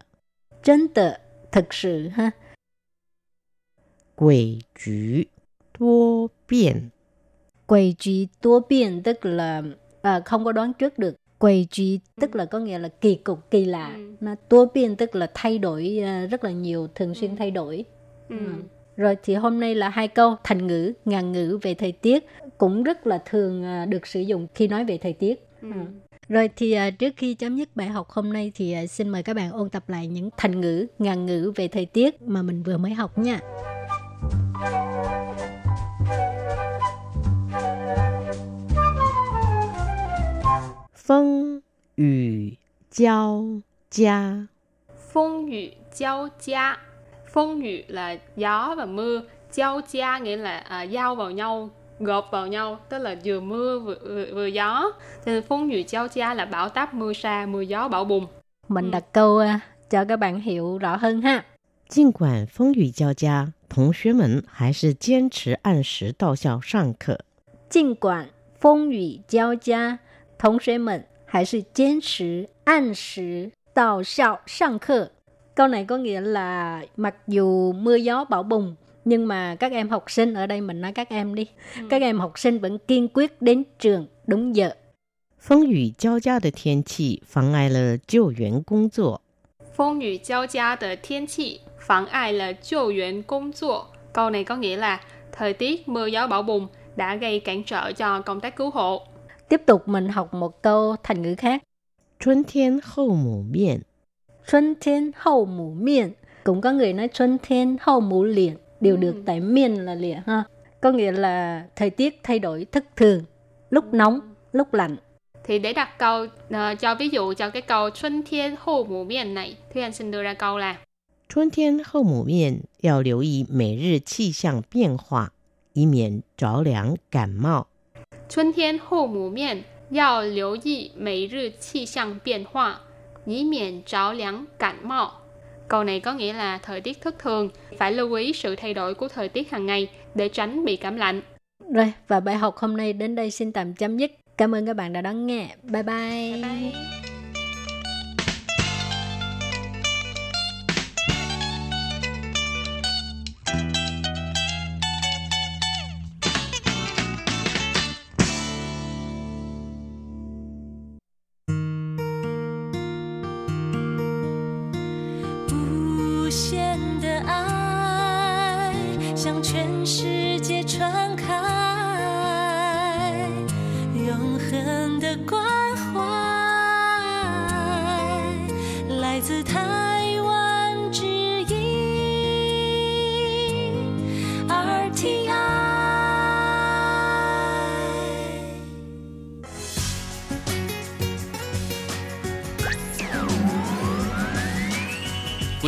Chân tờ thật sự ha. 诡谲多变。 Quầy trí tố biên tức là à, không có đoán trước được. Quầy trí tức là có nghĩa là kỳ cục, kỳ lạ. Ừ. Nó tố biên tức là thay đổi à, rất là nhiều, thường xuyên thay đổi. Ừ. Rồi thì hôm nay là hai câu thành ngữ, ngàn ngữ về thời tiết cũng rất là thường à, được sử dụng khi nói về thời tiết. Ừ. Rồi thì à, trước khi chấm dứt bài học hôm nay thì à, xin mời các bạn ôn tập lại những thành ngữ, ngàn ngữ về thời tiết mà mình vừa mới học nha. 风雨交加， Phong yu giao gia. Phong yu là gió và mưa. Giao gia nghĩa là à, giao vào nhau, gộp vào nhau. Tức là vừa mưa vừa, vừa, vừa gió. Cho nên phong yu giao gia là bão táp mưa sa, mưa gió, bão bùng. Mình Ừ. đặt câu à, cho các bạn hiểu rõ hơn ha. 尽管风雨交加， 同学们还是坚持按时到校上课。尽管风雨交加，同学们还是坚持按时到校上课。Câu này có nghĩa là mặc dù mưa gió bão bùng nhưng mà các em học sinh ở đây mình nói các em đi, các em học sinh vẫn kiên quyết đến trường đúng giờ. 风雨交加的天气妨碍了救援工作。 Phong yu giao gia de thiên气 phản ai là chiều duyện công chua. Câu này có nghĩa là thời tiết mưa gió bão bùng đã gây cản trở cho công tác cứu hộ. Tiếp tục mình học một câu thành ngữ khác. Xuân thiên hậu mũ miệng. Xuân thiên hậu mũ miệng. Cũng có người nói xuân thiên hậu mũ liền. Đều ừ. được tại miền là liền ha. Có nghĩa là thời tiết thay đổi thất thường. Lúc ừ. nóng, lúc lạnh. Thì để đặt câu uh, cho ví dụ cho cái câu xuân thiên hậu mũ miệng này, thì Anh xin đưa ra câu là 春天后母面要留意每日气象变化，以免着凉感冒。春天后母面要留意每日气象变化，以免着凉感冒。Câu này có nghĩa là thời tiết thất thường, phải lưu ý sự thay đổi của thời tiết hàng ngày để tránh bị cảm lạnh. rồi và bài học hôm nay đến đây xin tạm chấm dứt cảm ơn các bạn đã đón nghe bye bye, Quý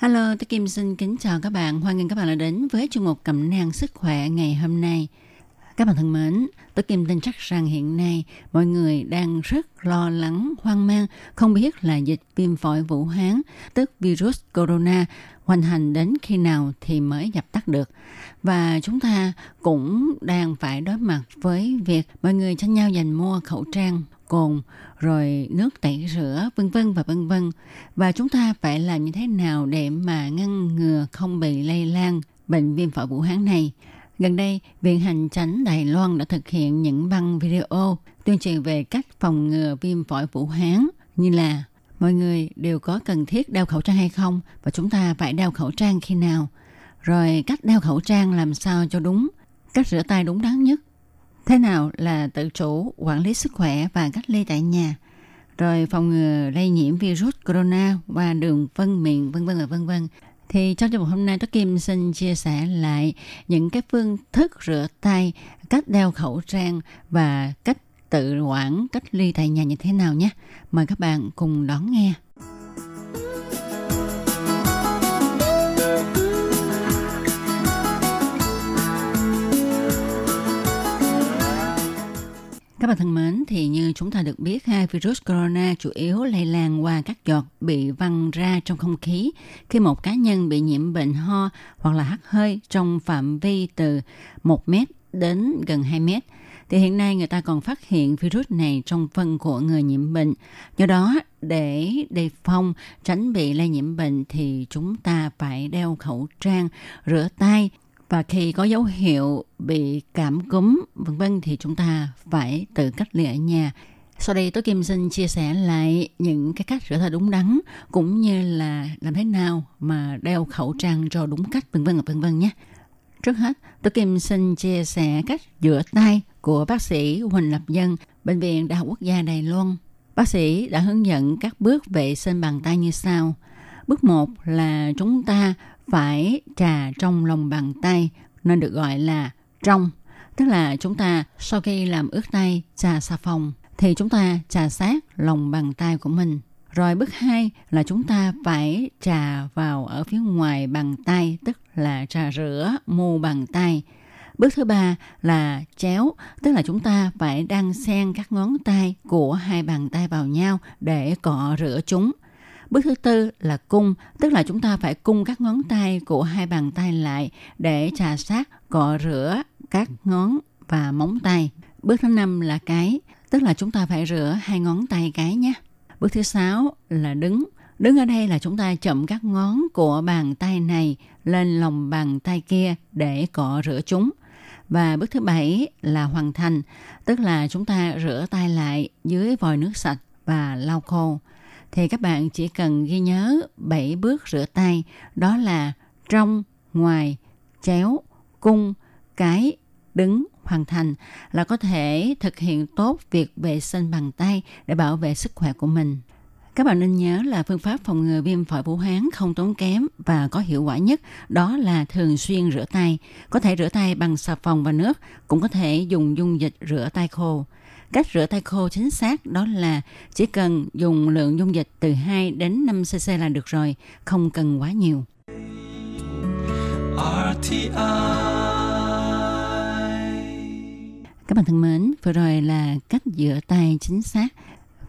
Hello, tôi Kim xin kính chào các bạn. Hoan nghênh các bạn đã đến với chương mục cẩm nang sức khỏe ngày hôm nay. Các bạn thân mến, tôi Kim tin chắc rằng hiện nay mọi người đang rất lo lắng, hoang mang, không biết là dịch viêm phổi Vũ Hán, tức virus corona, hoành hành đến khi nào thì mới dập tắt được. Và chúng ta cũng đang phải đối mặt với việc mọi người tranh nhau giành mua khẩu trang, cồn, rồi nước tẩy rửa, vân vân và vân vân. Và chúng ta phải làm như thế nào để mà ngăn ngừa không bị lây lan bệnh viêm phổi Vũ Hán này? Gần đây, Viện Hành Chánh Đài Loan đã thực hiện những băng video tuyên truyền về cách phòng ngừa viêm phổi Vũ Hán như là mọi người đều có cần thiết đeo khẩu trang hay không và chúng ta phải đeo khẩu trang khi nào. Rồi cách đeo khẩu trang làm sao cho đúng, cách rửa tay đúng đắn nhất Thế nào là tự chủ, quản lý sức khỏe và cách ly tại nhà, rồi phòng ngừa lây nhiễm virus corona qua đường phân miệng vân vân và vân vân. Thì trong chương mục hôm nay tôi Kim xin chia sẻ lại những cái phương thức rửa tay, cách đeo khẩu trang và cách tự quản cách ly tại nhà như thế nào nhé. Mời các bạn cùng đón nghe. Các bạn thân mến, thì như chúng ta được biết hai virus corona chủ yếu lây lan qua các giọt bị văng ra trong không khí khi một cá nhân bị nhiễm bệnh ho hoặc là hắt hơi trong phạm vi từ 1 mét đến gần 2 mét. Thì hiện nay người ta còn phát hiện virus này trong phân của người nhiễm bệnh. Do đó, để đề phòng tránh bị lây nhiễm bệnh thì chúng ta phải đeo khẩu trang, rửa tay và khi có dấu hiệu bị cảm cúm vân vân thì chúng ta phải tự cách ly ở nhà sau đây tôi Kim xin chia sẻ lại những cái cách rửa tay đúng đắn cũng như là làm thế nào mà đeo khẩu trang cho đúng cách vân vân và vân vân nhé. Trước hết, tôi Kim xin chia sẻ cách rửa tay của bác sĩ Huỳnh Lập Dân, Bệnh viện Đại học Quốc gia Đài Loan. Bác sĩ đã hướng dẫn các bước vệ sinh bàn tay như sau. Bước 1 là chúng ta phải trà trong lòng bàn tay nên được gọi là trong. Tức là chúng ta sau khi làm ướt tay trà xà phòng thì chúng ta trà sát lòng bàn tay của mình. Rồi bước hai là chúng ta phải trà vào ở phía ngoài bàn tay, tức là trà rửa mu bàn tay. Bước thứ ba là chéo, tức là chúng ta phải đan xen các ngón tay của hai bàn tay vào nhau để cọ rửa chúng. Bước thứ tư là cung, tức là chúng ta phải cung các ngón tay của hai bàn tay lại để trà sát, cọ rửa các ngón và móng tay. Bước thứ năm là cái, tức là chúng ta phải rửa hai ngón tay cái nhé. Bước thứ sáu là đứng. Đứng ở đây là chúng ta chậm các ngón của bàn tay này lên lòng bàn tay kia để cọ rửa chúng. Và bước thứ bảy là hoàn thành, tức là chúng ta rửa tay lại dưới vòi nước sạch và lau khô thì các bạn chỉ cần ghi nhớ 7 bước rửa tay, đó là trong, ngoài, chéo, cung, cái, đứng, hoàn thành là có thể thực hiện tốt việc vệ sinh bằng tay để bảo vệ sức khỏe của mình. Các bạn nên nhớ là phương pháp phòng ngừa viêm phổi Vũ Hán không tốn kém và có hiệu quả nhất đó là thường xuyên rửa tay. Có thể rửa tay bằng xà phòng và nước, cũng có thể dùng dung dịch rửa tay khô. Cách rửa tay khô chính xác đó là chỉ cần dùng lượng dung dịch từ 2 đến 5 cc là được rồi, không cần quá nhiều. RTI. Các bạn thân mến, vừa rồi là cách rửa tay chính xác.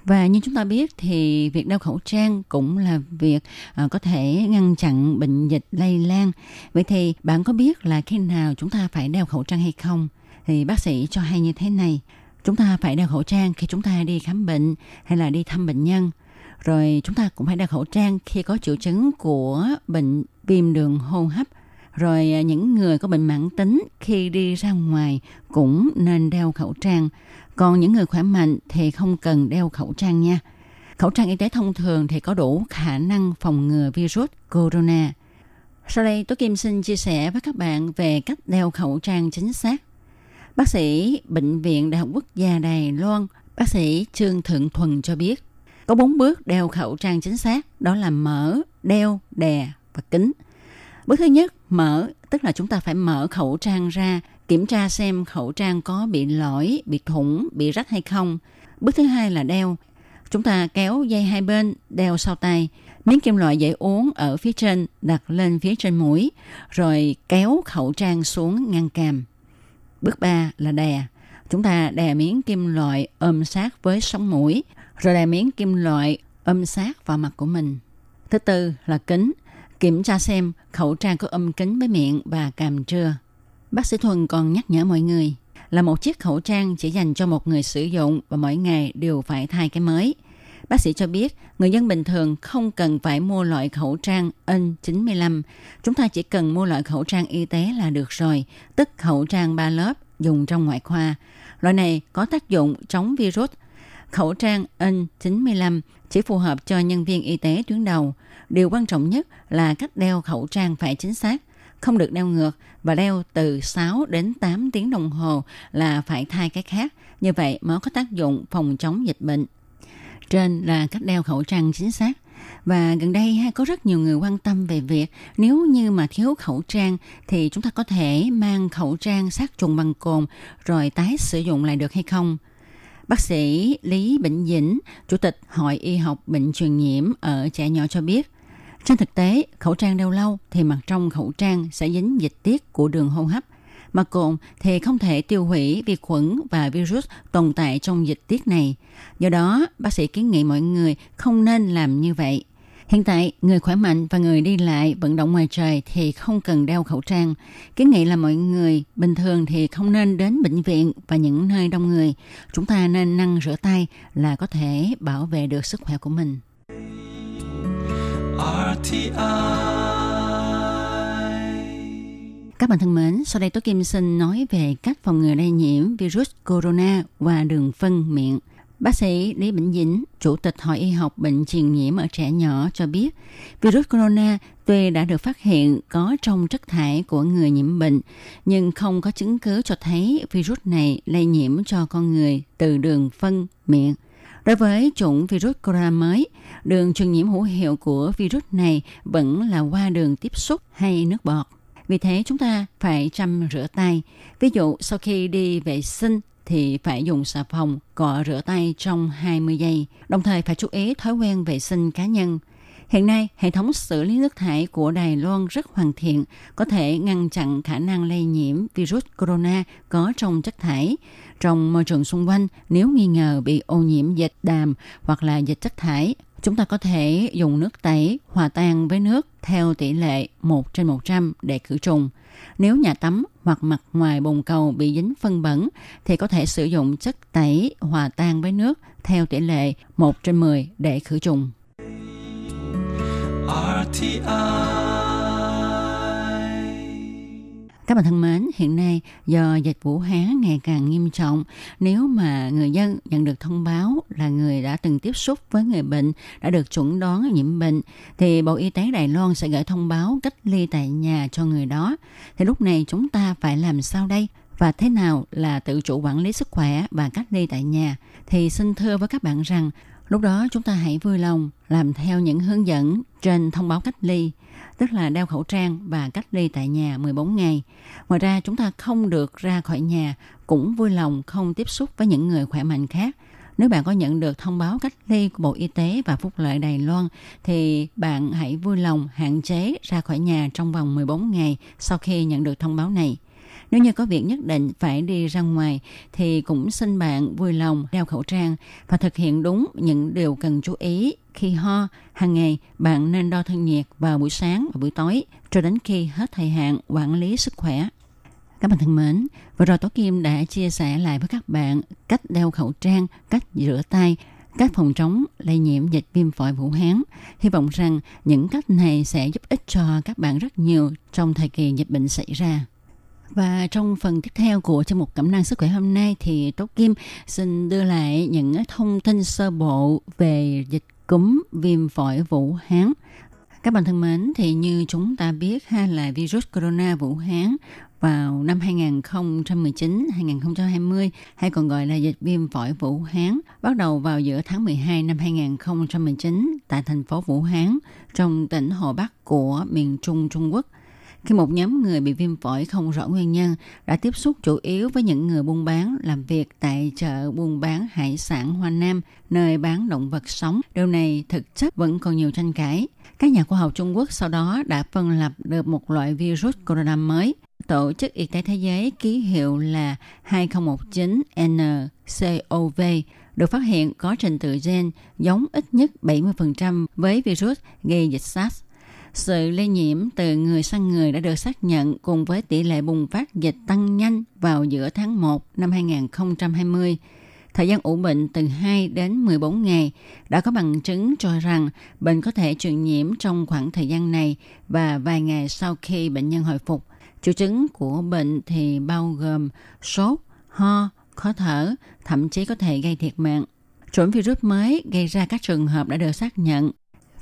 Và như chúng ta biết thì việc đeo khẩu trang cũng là việc à, có thể ngăn chặn bệnh dịch lây lan. Vậy thì bạn có biết là khi nào chúng ta phải đeo khẩu trang hay không? Thì bác sĩ cho hay như thế này chúng ta phải đeo khẩu trang khi chúng ta đi khám bệnh hay là đi thăm bệnh nhân. Rồi chúng ta cũng phải đeo khẩu trang khi có triệu chứng của bệnh viêm đường hô hấp. Rồi à, những người có bệnh mãn tính khi đi ra ngoài cũng nên đeo khẩu trang. Còn những người khỏe mạnh thì không cần đeo khẩu trang nha. Khẩu trang y tế thông thường thì có đủ khả năng phòng ngừa virus corona. Sau đây, Tố Kim xin chia sẻ với các bạn về cách đeo khẩu trang chính xác. Bác sĩ Bệnh viện Đại học Quốc gia Đài Loan, bác sĩ Trương Thượng Thuần cho biết, có bốn bước đeo khẩu trang chính xác, đó là mở, đeo, đè và kính. Bước thứ nhất, mở, tức là chúng ta phải mở khẩu trang ra, kiểm tra xem khẩu trang có bị lỗi, bị thủng, bị rách hay không. Bước thứ hai là đeo. Chúng ta kéo dây hai bên, đeo sau tay. Miếng kim loại dễ uống ở phía trên đặt lên phía trên mũi, rồi kéo khẩu trang xuống ngăn càm. Bước 3 là đè. Chúng ta đè miếng kim loại ôm sát với sống mũi, rồi đè miếng kim loại ôm sát vào mặt của mình. Thứ tư là kính. Kiểm tra xem khẩu trang có ôm kính với miệng và càm chưa. Bác sĩ Thuần còn nhắc nhở mọi người là một chiếc khẩu trang chỉ dành cho một người sử dụng và mỗi ngày đều phải thay cái mới. Bác sĩ cho biết, người dân bình thường không cần phải mua loại khẩu trang N95. Chúng ta chỉ cần mua loại khẩu trang y tế là được rồi, tức khẩu trang 3 lớp dùng trong ngoại khoa. Loại này có tác dụng chống virus. Khẩu trang N95 chỉ phù hợp cho nhân viên y tế tuyến đầu. Điều quan trọng nhất là cách đeo khẩu trang phải chính xác, không được đeo ngược và đeo từ 6 đến 8 tiếng đồng hồ là phải thay cái khác. Như vậy mới có tác dụng phòng chống dịch bệnh. Trên là cách đeo khẩu trang chính xác. Và gần đây có rất nhiều người quan tâm về việc nếu như mà thiếu khẩu trang thì chúng ta có thể mang khẩu trang sát trùng bằng cồn rồi tái sử dụng lại được hay không. Bác sĩ Lý Bệnh Dĩnh, Chủ tịch Hội Y học Bệnh truyền nhiễm ở trẻ nhỏ cho biết, trên thực tế, khẩu trang đeo lâu thì mặt trong khẩu trang sẽ dính dịch tiết của đường hô hấp. Mà cồn thì không thể tiêu hủy vi khuẩn và virus tồn tại trong dịch tiết này. Do đó, bác sĩ kiến nghị mọi người không nên làm như vậy. Hiện tại, người khỏe mạnh và người đi lại vận động ngoài trời thì không cần đeo khẩu trang. Kiến nghị là mọi người bình thường thì không nên đến bệnh viện và những nơi đông người. Chúng ta nên năng rửa tay là có thể bảo vệ được sức khỏe của mình. RTI các bạn thân mến, sau đây tôi Kim xin nói về cách phòng ngừa lây nhiễm virus corona qua đường phân miệng. Bác sĩ Lý Bỉnh Dĩnh, Chủ tịch Hội Y học Bệnh truyền nhiễm ở trẻ nhỏ cho biết, virus corona tuy đã được phát hiện có trong chất thải của người nhiễm bệnh, nhưng không có chứng cứ cho thấy virus này lây nhiễm cho con người từ đường phân miệng. Đối với chủng virus corona mới, đường truyền nhiễm hữu hiệu của virus này vẫn là qua đường tiếp xúc hay nước bọt. Vì thế chúng ta phải chăm rửa tay. Ví dụ sau khi đi vệ sinh thì phải dùng xà phòng cọ rửa tay trong 20 giây. Đồng thời phải chú ý thói quen vệ sinh cá nhân. Hiện nay, hệ thống xử lý nước thải của Đài Loan rất hoàn thiện, có thể ngăn chặn khả năng lây nhiễm virus corona có trong chất thải. Trong môi trường xung quanh, nếu nghi ngờ bị ô nhiễm dịch đàm hoặc là dịch chất thải, chúng ta có thể dùng nước tẩy hòa tan với nước theo tỷ lệ 1 trên 100 để khử trùng. Nếu nhà tắm hoặc mặt ngoài bồn cầu bị dính phân bẩn thì có thể sử dụng chất tẩy hòa tan với nước theo tỷ lệ 1 trên 10 để khử trùng. RTI các bạn thân mến, hiện nay do dịch Vũ Hán ngày càng nghiêm trọng, nếu mà người dân nhận được thông báo là người đã từng tiếp xúc với người bệnh đã được chuẩn đoán nhiễm bệnh, thì Bộ Y tế Đài Loan sẽ gửi thông báo cách ly tại nhà cho người đó. Thì lúc này chúng ta phải làm sao đây? Và thế nào là tự chủ quản lý sức khỏe và cách ly tại nhà? Thì xin thưa với các bạn rằng, lúc đó chúng ta hãy vui lòng làm theo những hướng dẫn trên thông báo cách ly tức là đeo khẩu trang và cách ly tại nhà 14 ngày. Ngoài ra chúng ta không được ra khỏi nhà, cũng vui lòng không tiếp xúc với những người khỏe mạnh khác. Nếu bạn có nhận được thông báo cách ly của Bộ Y tế và Phúc lợi Đài Loan thì bạn hãy vui lòng hạn chế ra khỏi nhà trong vòng 14 ngày sau khi nhận được thông báo này. Nếu như có việc nhất định phải đi ra ngoài thì cũng xin bạn vui lòng đeo khẩu trang và thực hiện đúng những điều cần chú ý khi ho. Hàng ngày bạn nên đo thân nhiệt vào buổi sáng và buổi tối cho đến khi hết thời hạn quản lý sức khỏe. Các bạn thân mến, vừa rồi Tố Kim đã chia sẻ lại với các bạn cách đeo khẩu trang, cách rửa tay, cách phòng chống lây nhiễm dịch viêm phổi Vũ Hán. Hy vọng rằng những cách này sẽ giúp ích cho các bạn rất nhiều trong thời kỳ dịch bệnh xảy ra. Và trong phần tiếp theo của chương mục Cẩm năng sức khỏe hôm nay thì Tố Kim xin đưa lại những thông tin sơ bộ về dịch cúm viêm phổi Vũ Hán. Các bạn thân mến, thì như chúng ta biết ha là virus corona Vũ Hán vào năm 2019-2020 hay còn gọi là dịch viêm phổi Vũ Hán bắt đầu vào giữa tháng 12 năm 2019 tại thành phố Vũ Hán trong tỉnh Hồ Bắc của miền Trung Trung Quốc – khi một nhóm người bị viêm phổi không rõ nguyên nhân đã tiếp xúc chủ yếu với những người buôn bán làm việc tại chợ buôn bán hải sản Hoa Nam, nơi bán động vật sống. Điều này thực chất vẫn còn nhiều tranh cãi. Các nhà khoa học Trung Quốc sau đó đã phân lập được một loại virus corona mới. Tổ chức Y tế Thế giới ký hiệu là 2019-nCoV được phát hiện có trình tự gen giống ít nhất 70% với virus gây dịch SARS sự lây nhiễm từ người sang người đã được xác nhận cùng với tỷ lệ bùng phát dịch tăng nhanh vào giữa tháng 1 năm 2020. Thời gian ủ bệnh từ 2 đến 14 ngày đã có bằng chứng cho rằng bệnh có thể truyền nhiễm trong khoảng thời gian này và vài ngày sau khi bệnh nhân hồi phục. Triệu chứng của bệnh thì bao gồm sốt, ho, khó thở, thậm chí có thể gây thiệt mạng. Chủng virus mới gây ra các trường hợp đã được xác nhận.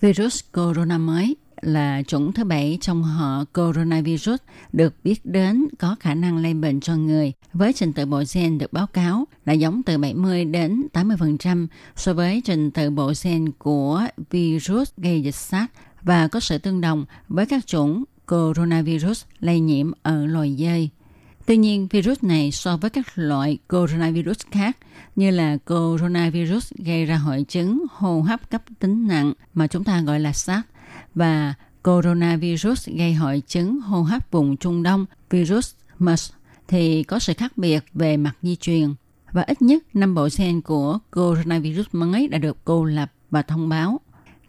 Virus corona mới là chủng thứ bảy trong họ coronavirus được biết đến có khả năng lây bệnh cho người với trình tự bộ gen được báo cáo là giống từ 70 đến 80% so với trình tự bộ gen của virus gây dịch SARS và có sự tương đồng với các chủng coronavirus lây nhiễm ở loài dơi. Tuy nhiên, virus này so với các loại coronavirus khác như là coronavirus gây ra hội chứng hô hấp cấp tính nặng mà chúng ta gọi là SARS và coronavirus gây hội chứng hô hấp vùng Trung Đông, virus MERS thì có sự khác biệt về mặt di truyền và ít nhất 5 bộ gen của coronavirus mới đã được cô lập và thông báo.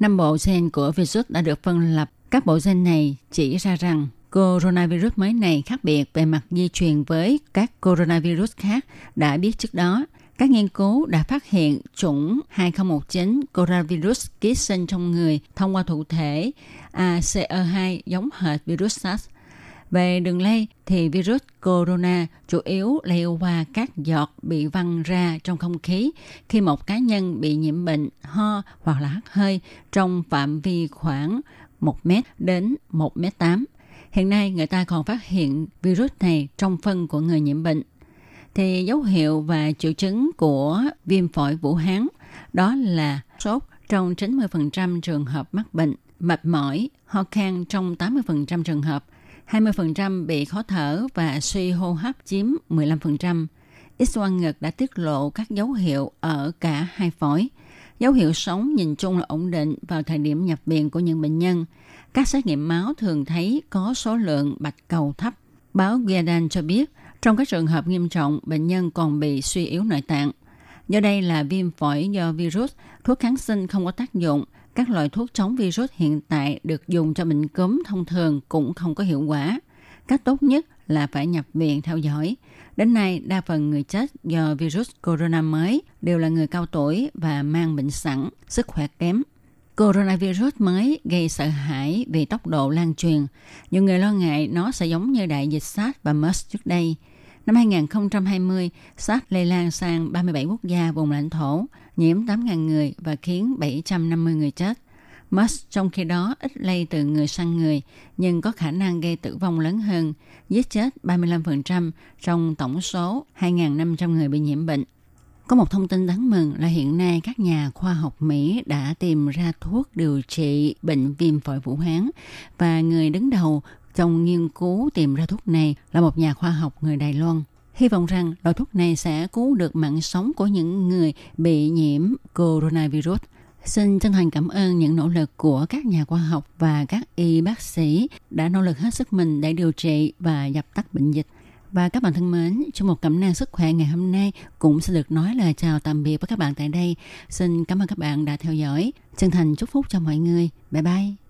5 bộ gen của virus đã được phân lập. Các bộ gen này chỉ ra rằng coronavirus mới này khác biệt về mặt di truyền với các coronavirus khác đã biết trước đó các nghiên cứu đã phát hiện chủng 2019 coronavirus ký sinh trong người thông qua thụ thể ACE2 giống hệt virus SARS. Về đường lây thì virus corona chủ yếu lây qua các giọt bị văng ra trong không khí khi một cá nhân bị nhiễm bệnh, ho hoặc là hắt hơi trong phạm vi khoảng 1 mét đến 1 mét 8. Hiện nay người ta còn phát hiện virus này trong phân của người nhiễm bệnh thì dấu hiệu và triệu chứng của viêm phổi Vũ Hán đó là sốt trong 90% trường hợp mắc bệnh, mệt mỏi, ho khan trong 80% trường hợp, 20% bị khó thở và suy hô hấp chiếm 15%. X quang ngực đã tiết lộ các dấu hiệu ở cả hai phổi. Dấu hiệu sống nhìn chung là ổn định vào thời điểm nhập viện của những bệnh nhân. Các xét nghiệm máu thường thấy có số lượng bạch cầu thấp. Báo Guardian cho biết trong các trường hợp nghiêm trọng, bệnh nhân còn bị suy yếu nội tạng. Do đây là viêm phổi do virus, thuốc kháng sinh không có tác dụng. Các loại thuốc chống virus hiện tại được dùng cho bệnh cúm thông thường cũng không có hiệu quả. Cách tốt nhất là phải nhập viện theo dõi. Đến nay, đa phần người chết do virus corona mới đều là người cao tuổi và mang bệnh sẵn, sức khỏe kém. Coronavirus mới gây sợ hãi vì tốc độ lan truyền. Nhiều người lo ngại nó sẽ giống như đại dịch SARS và MERS trước đây – Năm 2020, SARS lây lan sang 37 quốc gia vùng lãnh thổ, nhiễm 8.000 người và khiến 750 người chết. MERS trong khi đó ít lây từ người sang người, nhưng có khả năng gây tử vong lớn hơn, giết chết 35% trong tổng số 2.500 người bị nhiễm bệnh. Có một thông tin đáng mừng là hiện nay các nhà khoa học Mỹ đã tìm ra thuốc điều trị bệnh viêm phổi Vũ Hán và người đứng đầu trong nghiên cứu tìm ra thuốc này là một nhà khoa học người Đài Loan. Hy vọng rằng loại thuốc này sẽ cứu được mạng sống của những người bị nhiễm coronavirus. Xin chân thành cảm ơn những nỗ lực của các nhà khoa học và các y bác sĩ đã nỗ lực hết sức mình để điều trị và dập tắt bệnh dịch. Và các bạn thân mến, trong một cảm năng sức khỏe ngày hôm nay cũng sẽ được nói lời chào tạm biệt với các bạn tại đây. Xin cảm ơn các bạn đã theo dõi. Chân thành chúc phúc cho mọi người. Bye bye.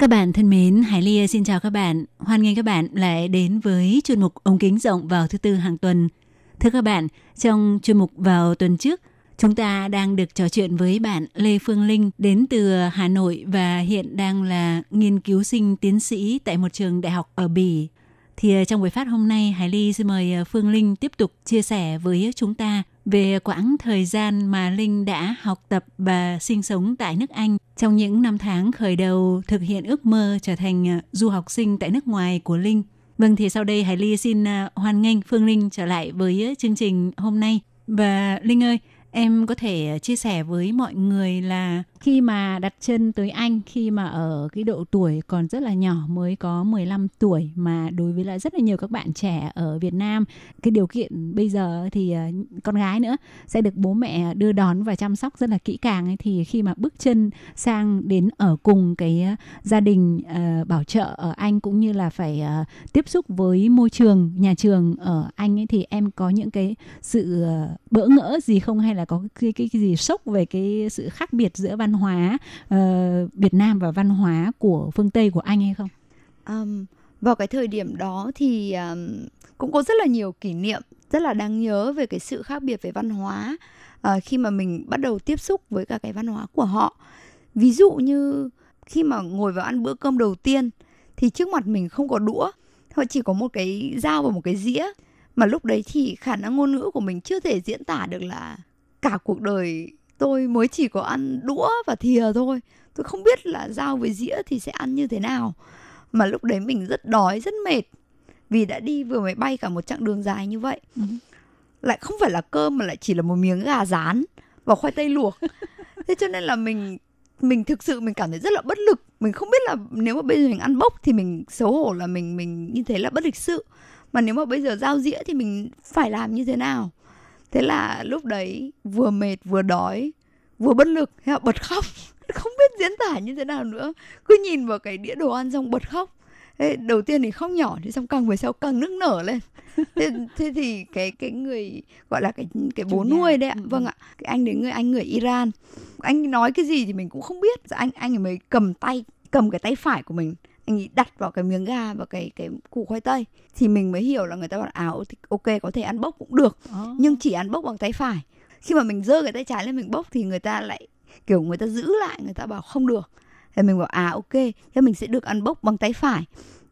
Các bạn thân mến, Hải Ly xin chào các bạn. Hoan nghênh các bạn lại đến với chuyên mục ống kính rộng vào thứ tư hàng tuần. Thưa các bạn, trong chuyên mục vào tuần trước, chúng ta đang được trò chuyện với bạn Lê Phương Linh đến từ Hà Nội và hiện đang là nghiên cứu sinh tiến sĩ tại một trường đại học ở Bỉ. Thì ờ, trong buổi phát hôm nay, Hải Ly xin mời ờ, Phương Linh tiếp tục chia sẻ với chúng ta về quãng thời gian mà Linh đã học tập và sinh sống tại nước Anh trong những năm tháng khởi đầu thực hiện ước mơ trở thành ờ, du học sinh tại nước ngoài của Linh. Vâng thì sau đây Hải Ly xin hoan nghênh Phương Linh trở lại với chương trình hôm nay. Và Linh ơi, em có thể chia sẻ với mọi người là khi mà đặt chân tới Anh khi mà ở cái độ tuổi còn rất là nhỏ mới có 15 tuổi mà đối với lại rất là nhiều các bạn trẻ ở Việt Nam cái điều kiện bây giờ thì ờ, con gái nữa sẽ được bố mẹ đưa đón và chăm sóc rất là kỹ càng ấy thì khi mà bước chân sang đến ở cùng cái gia đình uh, bảo trợ ở Anh cũng như là phải uh, tiếp xúc với môi trường nhà trường ở Anh ấy thì em có những cái sự bỡ ngỡ gì không? Hay là có cái cái, cái gì sốc về cái sự khác biệt giữa văn văn hóa uh, Việt Nam và văn hóa của phương Tây của anh hay không? Um, vào cái thời điểm đó thì um, cũng có rất là nhiều kỷ niệm rất là đáng nhớ về cái sự khác biệt về văn hóa uh, khi mà mình bắt đầu tiếp xúc với cả cái văn hóa của họ. Ví dụ như khi mà ngồi vào ăn bữa cơm đầu tiên thì trước mặt mình không có đũa, họ chỉ có một cái dao và một cái dĩa mà lúc đấy thì khả năng ngôn ngữ của mình chưa thể diễn tả được là cả cuộc đời tôi mới chỉ có ăn đũa và thìa thôi. Tôi không biết là dao với dĩa thì sẽ ăn như thế nào. Mà lúc đấy mình rất đói rất mệt. Vì đã đi vừa mới bay cả một chặng đường dài như vậy. Ừ. lại không phải là cơm mà lại chỉ là một miếng gà rán và khoai tây luộc. Thế cho nên là mình mình thực sự mình cảm thấy rất là bất lực. Mình không biết là nếu mà bây giờ mình ăn bốc thì mình xấu hổ là mình mình như thế là bất lịch sự. Mà nếu mà bây giờ giao dĩa thì mình phải làm như thế nào thế là lúc đấy vừa mệt vừa đói vừa bất lực thế là bật khóc. Không biết diễn tả như thế nào nữa. Cứ nhìn vào cái đĩa đồ ăn xong bật khóc. Thế đầu tiên thì khóc nhỏ thì xong càng về sau càng nức nở lên. Thế, thế thì cái cái người gọi là cái cái bố nuôi đấy ạ. Ừ. vâng ạ. Cái anh đấy người anh người Iran. Anh nói cái gì thì mình cũng không biết. Anh anh ấy mới cầm tay cầm cái tay phải của mình anh ấy đặt vào cái miếng gà và cái cái củ khoai tây. Thì mình mới hiểu là người ta bảo áo à, ok có thể ăn bốc cũng được oh. nhưng chỉ ăn bốc bằng tay phải. Khi mà mình giơ cái tay trái lên mình bốc thì người ta lại kiểu người ta giữ lại người ta bảo không được. Thì mình bảo à ok thế mình sẽ được ăn bốc bằng tay phải.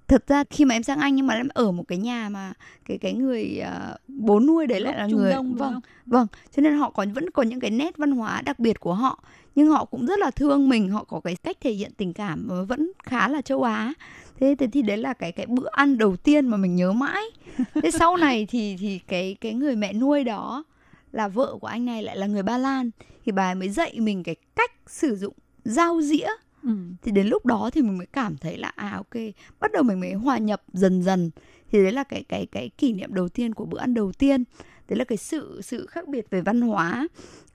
Thật ra khi mà em sang anh nhưng mà em ở một cái nhà mà cái cái người uh, bố nuôi đấy lại là người đông, vâng vâng cho nên họ còn vẫn có những cái nét văn hóa đặc biệt của họ nhưng họ cũng rất là thương mình họ có cái cách thể hiện tình cảm vẫn khá là châu Á. Thế thế thì đấy là cái cái bữa ăn đầu tiên mà mình nhớ mãi. Thế sau này thì thì cái cái người mẹ nuôi đó là vợ của anh này lại là người Ba Lan thì bà ấy mới dạy mình cái cách sử dụng dao dĩa. Ừ. thì đến lúc đó thì mình mới cảm thấy là à ok bắt đầu mình mới hòa nhập dần dần. Thì đấy là cái cái cái kỷ niệm đầu tiên của bữa ăn đầu tiên. Đấy là cái sự sự khác biệt về văn hóa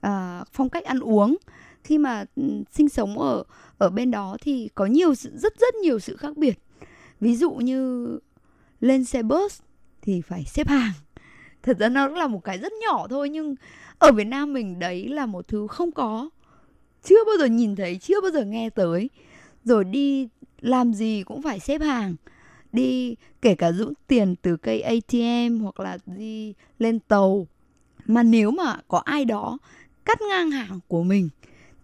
uh, phong cách ăn uống khi mà ừ, sinh sống ở ở bên đó thì có nhiều sự, rất rất nhiều sự khác biệt. Ví dụ như lên xe bus thì phải xếp hàng. Thật ra nó là một cái rất nhỏ thôi nhưng ở Việt Nam mình đấy là một thứ không có. Chưa bao giờ nhìn thấy chưa bao giờ nghe tới. Rồi đi làm gì cũng phải xếp hàng. Đi kể cả rút tiền từ cây ATM hoặc là đi lên tàu. Mà nếu mà có ai đó cắt ngang hàng của mình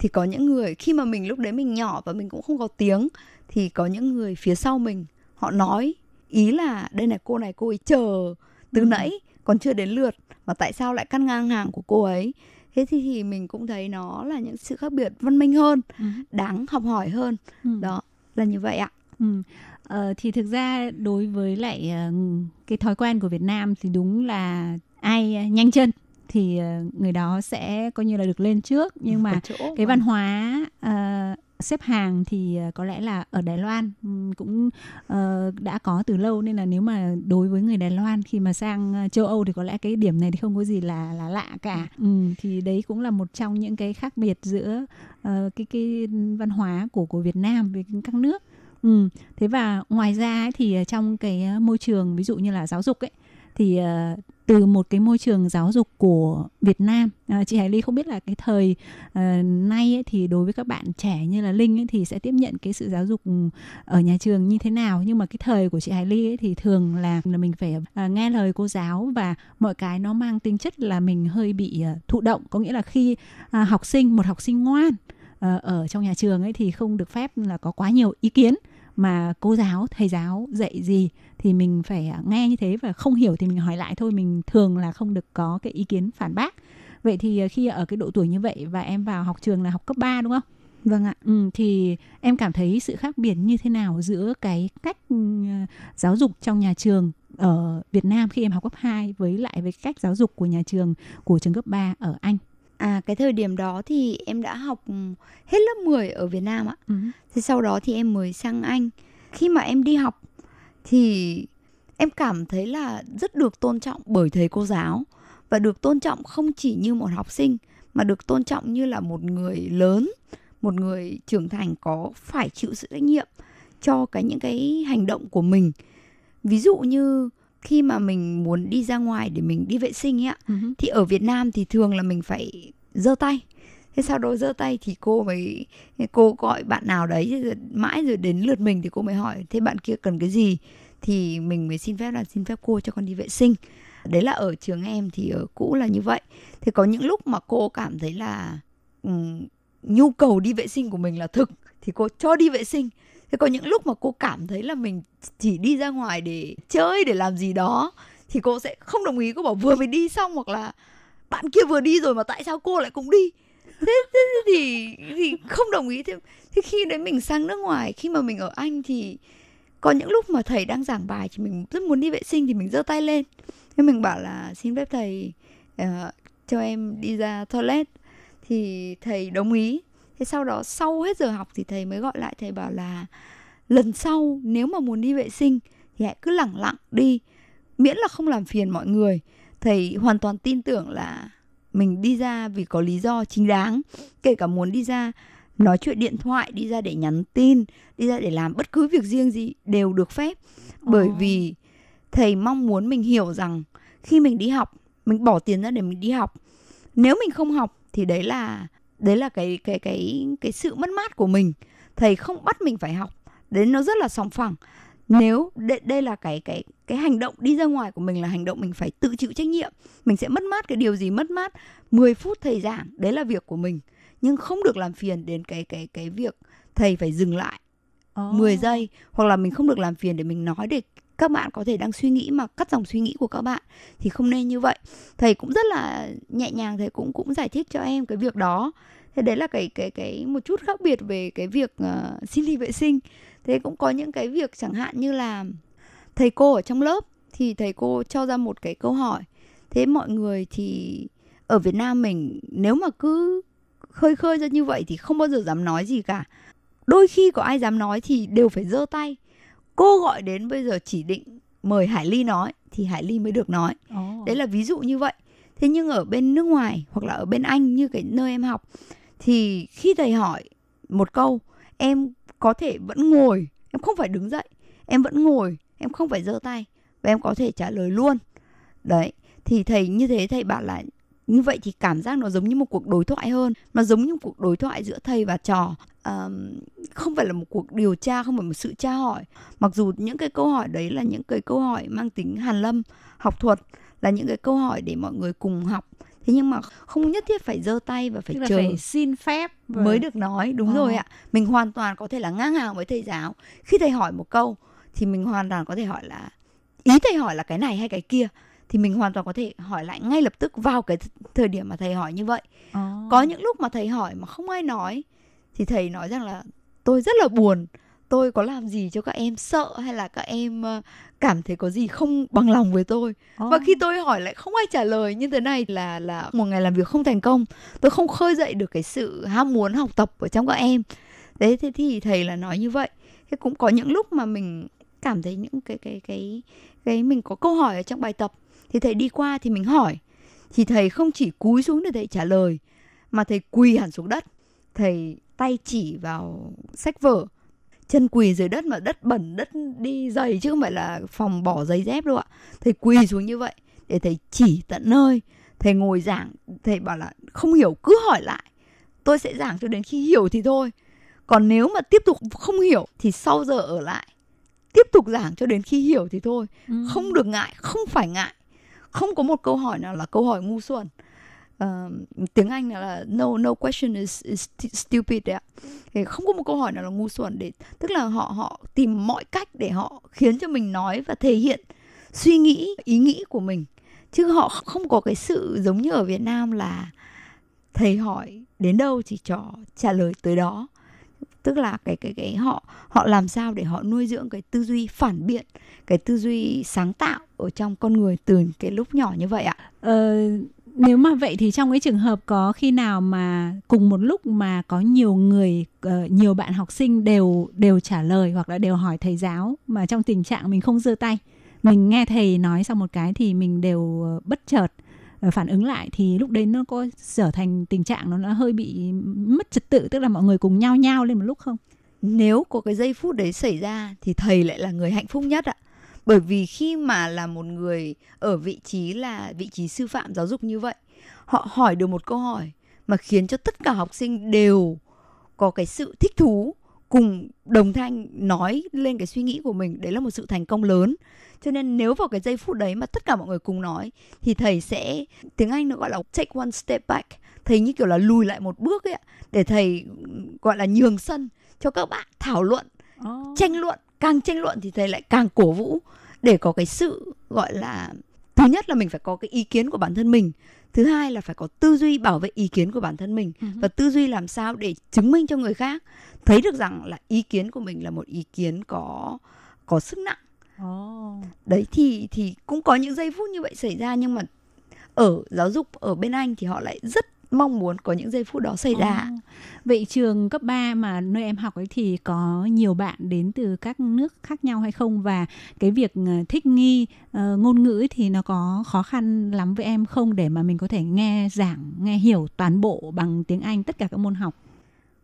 thì có những người khi mà mình lúc đấy mình nhỏ và mình cũng không có tiếng thì có những người phía sau mình họ nói ý là đây này cô này cô ấy chờ từ ừ. nãy còn chưa đến lượt mà tại sao lại cắt ngang hàng của cô ấy thế thì thì mình cũng thấy nó là những sự khác biệt văn minh hơn ừ. đáng học hỏi hơn ừ. đó là như vậy ạ ừ. ờ, thì thực ra đối với lại uh, cái thói quen của Việt Nam thì đúng là ai nhanh chân thì uh, người đó sẽ coi như là được lên trước nhưng mà cái văn hóa uh, xếp hàng thì ờ, có lẽ là ở Đài Loan cũng uh, đã có từ lâu nên là nếu mà đối với người Đài Loan khi mà sang châu Âu thì có lẽ cái điểm này thì không có gì là là lạ cả. Ừ, thì đấy cũng là một trong những cái khác biệt giữa uh, cái cái văn hóa của của Việt Nam với các nước. Ừ. Thế và ngoài ra ấy, thì trong cái môi trường ví dụ như là giáo dục ấy thì uh, từ một cái môi trường giáo dục của Việt Nam à, chị Hải Ly không biết là cái thời uh, nay ấy, thì đối với các bạn trẻ như là Linh ấy, thì sẽ tiếp nhận cái sự giáo dục ừ, ở nhà trường như thế nào? Nhưng mà cái thời của chị Hải Ly ấy, thì thường là là mình phải uh, nghe lời cô giáo và mọi cái nó mang tính chất là mình hơi bị uh, thụ động. Có nghĩa là khi uh, học sinh một học sinh ngoan uh, ở trong nhà trường ấy thì không được phép là có quá nhiều ý kiến mà cô giáo thầy giáo dạy gì thì mình phải à, nghe như thế và không hiểu thì mình hỏi lại thôi mình thường là không được có cái ý kiến phản bác vậy thì à, khi ở cái độ tuổi như vậy và em vào học trường là học cấp 3 đúng không Vâng ạ. Ừ, thì em cảm thấy sự khác biệt như thế nào giữa cái cách uh, giáo dục trong nhà trường ở Việt Nam khi em học cấp 2 với lại với cách giáo dục của nhà trường của trường cấp 3 ở Anh? À cái thời điểm đó thì em đã học hết lớp 10 ở Việt Nam ạ. Ừ. Thế sau đó thì em mới sang Anh. Khi mà em đi học thì em cảm thấy là rất được tôn trọng bởi thầy cô giáo và được tôn trọng không chỉ như một học sinh mà được tôn trọng như là một người lớn, một người trưởng thành có phải chịu sự trách nhiệm cho cái những cái hành động của mình. Ví dụ như khi mà mình muốn đi ra ngoài để mình đi vệ sinh ấy ạ uh-huh. thì ở Việt Nam thì thường là mình phải giơ tay. Thế sau đó giơ tay thì cô mới cô gọi bạn nào đấy rồi mãi rồi đến lượt mình thì cô mới hỏi thế bạn kia cần cái gì? Thì mình mới xin phép là xin phép cô cho con đi vệ sinh. Đấy là ở trường em thì ở cũ là như vậy. Thì có những lúc mà cô cảm thấy là um, nhu cầu đi vệ sinh của mình là thực thì cô cho đi vệ sinh thế có những lúc mà cô cảm thấy là mình chỉ đi ra ngoài để chơi để làm gì đó thì cô sẽ không đồng ý. Cô bảo vừa mới đi xong hoặc là bạn kia vừa đi rồi mà tại sao cô lại cũng đi? Thế, thế thì thì không đồng ý. Thế, thế khi đấy mình sang nước ngoài khi mà mình ở anh thì có những lúc mà thầy đang giảng bài thì mình rất muốn đi vệ sinh thì mình giơ tay lên. Thế mình bảo là xin phép thầy uh, cho em đi ra toilet. Thì thầy đồng ý thế sau đó sau hết giờ học thì thầy mới gọi lại thầy bảo là lần sau nếu mà muốn đi vệ sinh thì hãy cứ lẳng lặng đi miễn là không làm phiền mọi người. Thầy hoàn toàn tin tưởng là mình đi ra vì có lý do chính đáng kể cả muốn đi ra nói chuyện điện thoại đi ra để nhắn tin đi ra để làm bất cứ việc riêng gì đều được phép. Bởi oh. vì thầy mong muốn mình hiểu rằng khi mình đi học mình bỏ tiền ra để mình đi học. Nếu mình không học thì đấy là đấy là cái cái cái cái sự mất mát của mình. Thầy không bắt mình phải học. Đấy nó rất là sòng phẳng. Nếu đây, đây là cái cái cái hành động đi ra ngoài của mình là hành động mình phải tự chịu trách nhiệm. Mình sẽ mất mát cái điều gì mất mát 10 phút thầy giảng đấy là việc của mình. Nhưng không được làm phiền đến cái cái cái việc thầy phải dừng lại oh. 10 giây hoặc là mình không được làm phiền để mình nói để các bạn có thể đang suy nghĩ mà cắt dòng suy nghĩ của các bạn thì không nên như vậy. Thầy cũng rất là nhẹ nhàng thầy cũng cũng giải thích cho em cái việc đó. Thế đấy là cái cái cái một chút khác biệt về cái việc uh, xin đi vệ sinh. Thế cũng có những cái việc chẳng hạn như là thầy cô ở trong lớp thì thầy cô cho ra một cái câu hỏi. Thế mọi người thì ở Việt Nam mình nếu mà cứ khơi khơi ra như vậy thì không bao giờ dám nói gì cả. Đôi khi có ai dám nói thì đều phải giơ tay cô gọi đến bây giờ chỉ định mời Hải Ly nói thì Hải Ly mới được nói. Oh. đấy là ví dụ như vậy. Thế nhưng ở bên nước ngoài hoặc là ở bên Anh như cái nơi em học thì khi thầy hỏi một câu em có thể vẫn ngồi em không phải đứng dậy em vẫn ngồi em không phải giơ tay và em có thể trả lời luôn. Đấy thì thầy như thế thầy bảo là như vậy thì cảm giác nó giống như một cuộc đối thoại hơn. Nó giống như một cuộc đối thoại giữa thầy và trò um, không phải là một cuộc điều tra không phải một sự tra hỏi. Mặc dù những cái câu hỏi đấy là những cái câu hỏi mang tính hàn lâm học thuật là những cái câu hỏi để mọi người cùng học. Thế nhưng mà không nhất thiết phải giơ tay và phải Tức chờ. phải xin phép và... mới được nói đúng ờ. rồi ạ. Mình hoàn toàn có thể là ngang hàng với thầy giáo. Khi thầy hỏi một câu thì mình hoàn toàn có thể hỏi là ý thầy hỏi là cái này hay cái kia? Thì mình hoàn toàn có thể hỏi lại ngay lập tức vào cái thời điểm mà thầy hỏi như vậy. À. có những lúc mà thầy hỏi mà không ai nói thì thầy nói rằng là tôi rất là buồn. Tôi có làm gì cho các em sợ hay là các em ờ, cảm thấy có gì không bằng lòng với tôi? Oh. và khi tôi hỏi lại không ai trả lời như thế này là là một ngày làm việc không thành công. Tôi không khơi dậy được cái sự ham muốn học tập ở trong các em. Đấy thế thì thầy là nói như vậy. Thế cũng có những lúc mà mình cảm thấy những cái cái cái cái mình có câu hỏi ở trong bài tập. Thì thầy đi qua thì mình hỏi. Thì thầy không chỉ cúi xuống để thầy trả lời mà thầy quỳ hẳn xuống đất. Thầy tay chỉ vào sách vở. Chân quỳ dưới đất mà đất bẩn đất đi giày chứ không phải là phòng bỏ giày dép đâu ạ. Thầy quỳ xuống như vậy để thầy chỉ tận nơi. Thầy ngồi giảng thầy bảo là không hiểu cứ hỏi lại. Tôi sẽ giảng cho đến khi hiểu thì thôi. Còn nếu mà tiếp tục không hiểu thì sau giờ ở lại. Tiếp tục giảng cho đến khi hiểu thì thôi. Ừ. không được ngại không phải ngại. Không có một câu hỏi nào là câu hỏi ngu xuẩn uh, tiếng Anh là no no question is, is stupid đấy ạ. Thì không có một câu hỏi nào là ngu xuẩn để tức là họ họ tìm mọi cách để họ khiến cho mình nói và thể hiện suy nghĩ ý nghĩ của mình. Chứ họ không có cái sự giống như ở Việt Nam là thầy hỏi đến đâu thì trò trả lời tới đó. Tức là cái cái cái họ họ làm sao để họ nuôi dưỡng cái tư duy phản biện cái tư duy sáng tạo ở trong con người từ cái lúc nhỏ như vậy ạ? Ờ, nếu mà vậy thì trong cái trường hợp có khi nào mà cùng một lúc mà có nhiều người uh, nhiều bạn học sinh đều đều trả lời hoặc là đều hỏi thầy giáo mà trong tình trạng mình không giơ tay mình nghe thầy nói xong một cái thì mình đều ờ, bất chợt ờ, phản ứng lại thì lúc đấy nó có trở thành tình trạng nó nó hơi bị mất trật tự tức là mọi người cùng nhau nhau lên một lúc không? Nếu có cái giây phút đấy xảy ra thì thầy lại là người hạnh phúc nhất ạ bởi vì khi mà là một người ở vị trí là vị trí sư phạm giáo dục như vậy họ hỏi được một câu hỏi mà khiến cho tất cả học sinh đều có cái sự thích thú cùng đồng thanh nói lên cái suy nghĩ của mình. Đấy là một sự thành công lớn. Cho nên nếu vào cái giây phút đấy mà tất cả mọi người cùng nói thì thầy sẽ tiếng anh nó gọi là take one step back. Thầy như kiểu là lùi lại một bước ấy để thầy gọi là nhường sân cho các bạn thảo luận oh. tranh luận càng tranh luận thì thầy lại càng cổ vũ để có cái sự gọi là thứ nhất là mình phải có cái ý kiến của bản thân mình thứ hai là phải có tư duy bảo vệ ý kiến của bản thân mình uh-huh. và tư duy làm sao để chứng minh cho người khác thấy được rằng là ý kiến của mình là một ý kiến có có sức nặng oh. đấy thì thì cũng có những giây phút như vậy xảy ra nhưng mà ở giáo dục ở bên anh thì họ lại rất mong muốn có những giây phút đó xảy ra. Oh. Vậy trường cấp 3 mà nơi em học ấy thì có nhiều bạn đến từ các nước khác nhau hay không và cái việc ờ, thích nghi uh, ngôn ngữ thì nó có khó khăn lắm với em không để mà mình có thể nghe giảng, nghe hiểu toàn bộ bằng tiếng Anh tất cả các môn học?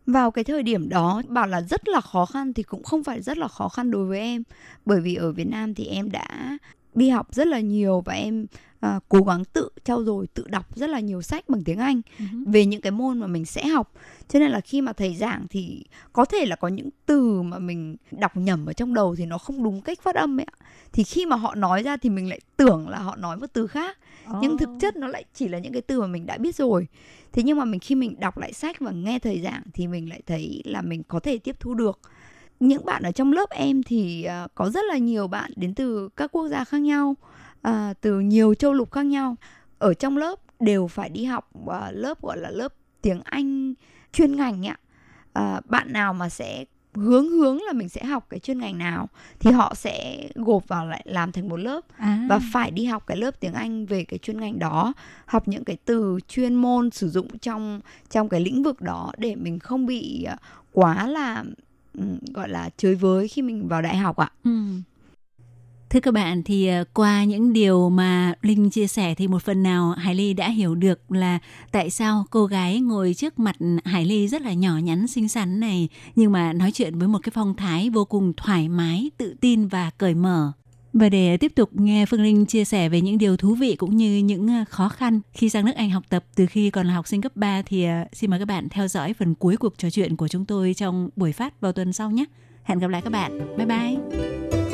vào cái thời điểm đó bảo là rất là khó khăn thì cũng không phải rất là khó khăn đối với em bởi vì ở Việt Nam thì em đã đi học rất là nhiều và em uh, cố gắng tự trau dồi tự đọc rất là nhiều sách bằng tiếng Anh uh-huh. về những cái môn mà mình sẽ học. Cho nên là khi mà thầy giảng thì có thể là có những từ mà mình đọc nhầm ở trong đầu thì nó không đúng cách phát âm ấy ạ. Thì khi mà họ nói ra thì mình lại tưởng là họ nói một từ khác. Oh. nhưng thực chất nó lại chỉ là những cái từ mà mình đã biết rồi. Thế nhưng mà mình khi mình đọc lại sách và nghe thầy giảng thì mình lại thấy là mình có thể tiếp thu được những bạn ở trong lớp em thì uh, có rất là nhiều bạn đến từ các quốc gia khác nhau uh, từ nhiều châu lục khác nhau ở trong lớp đều phải đi học uh, lớp gọi là lớp tiếng Anh chuyên ngành ạ uh, bạn nào mà sẽ hướng hướng là mình sẽ học cái chuyên ngành nào thì họ sẽ gộp vào lại làm thành một lớp à. và phải đi học cái lớp tiếng Anh về cái chuyên ngành đó học những cái từ chuyên môn sử dụng trong trong cái lĩnh vực đó để mình không bị quá là Ừ, gọi là chơi với khi mình vào đại học ạ. Ừ. Thưa các bạn thì ờ, qua những điều mà Linh chia sẻ thì một phần nào Hải Ly đã hiểu được là tại sao cô gái ngồi trước mặt Hải Ly rất là nhỏ nhắn xinh xắn này nhưng mà nói chuyện với một cái phong thái vô cùng thoải mái, tự tin và cởi mở. Và để tiếp tục nghe Phương Linh chia sẻ về những điều thú vị cũng như những ờ, khó khăn khi sang nước Anh học tập từ khi còn là học sinh cấp 3 thì ờ, xin mời các bạn theo dõi phần cuối cuộc trò chuyện của chúng tôi trong buổi phát vào tuần sau nhé. Hẹn gặp lại các bạn. Bye bye.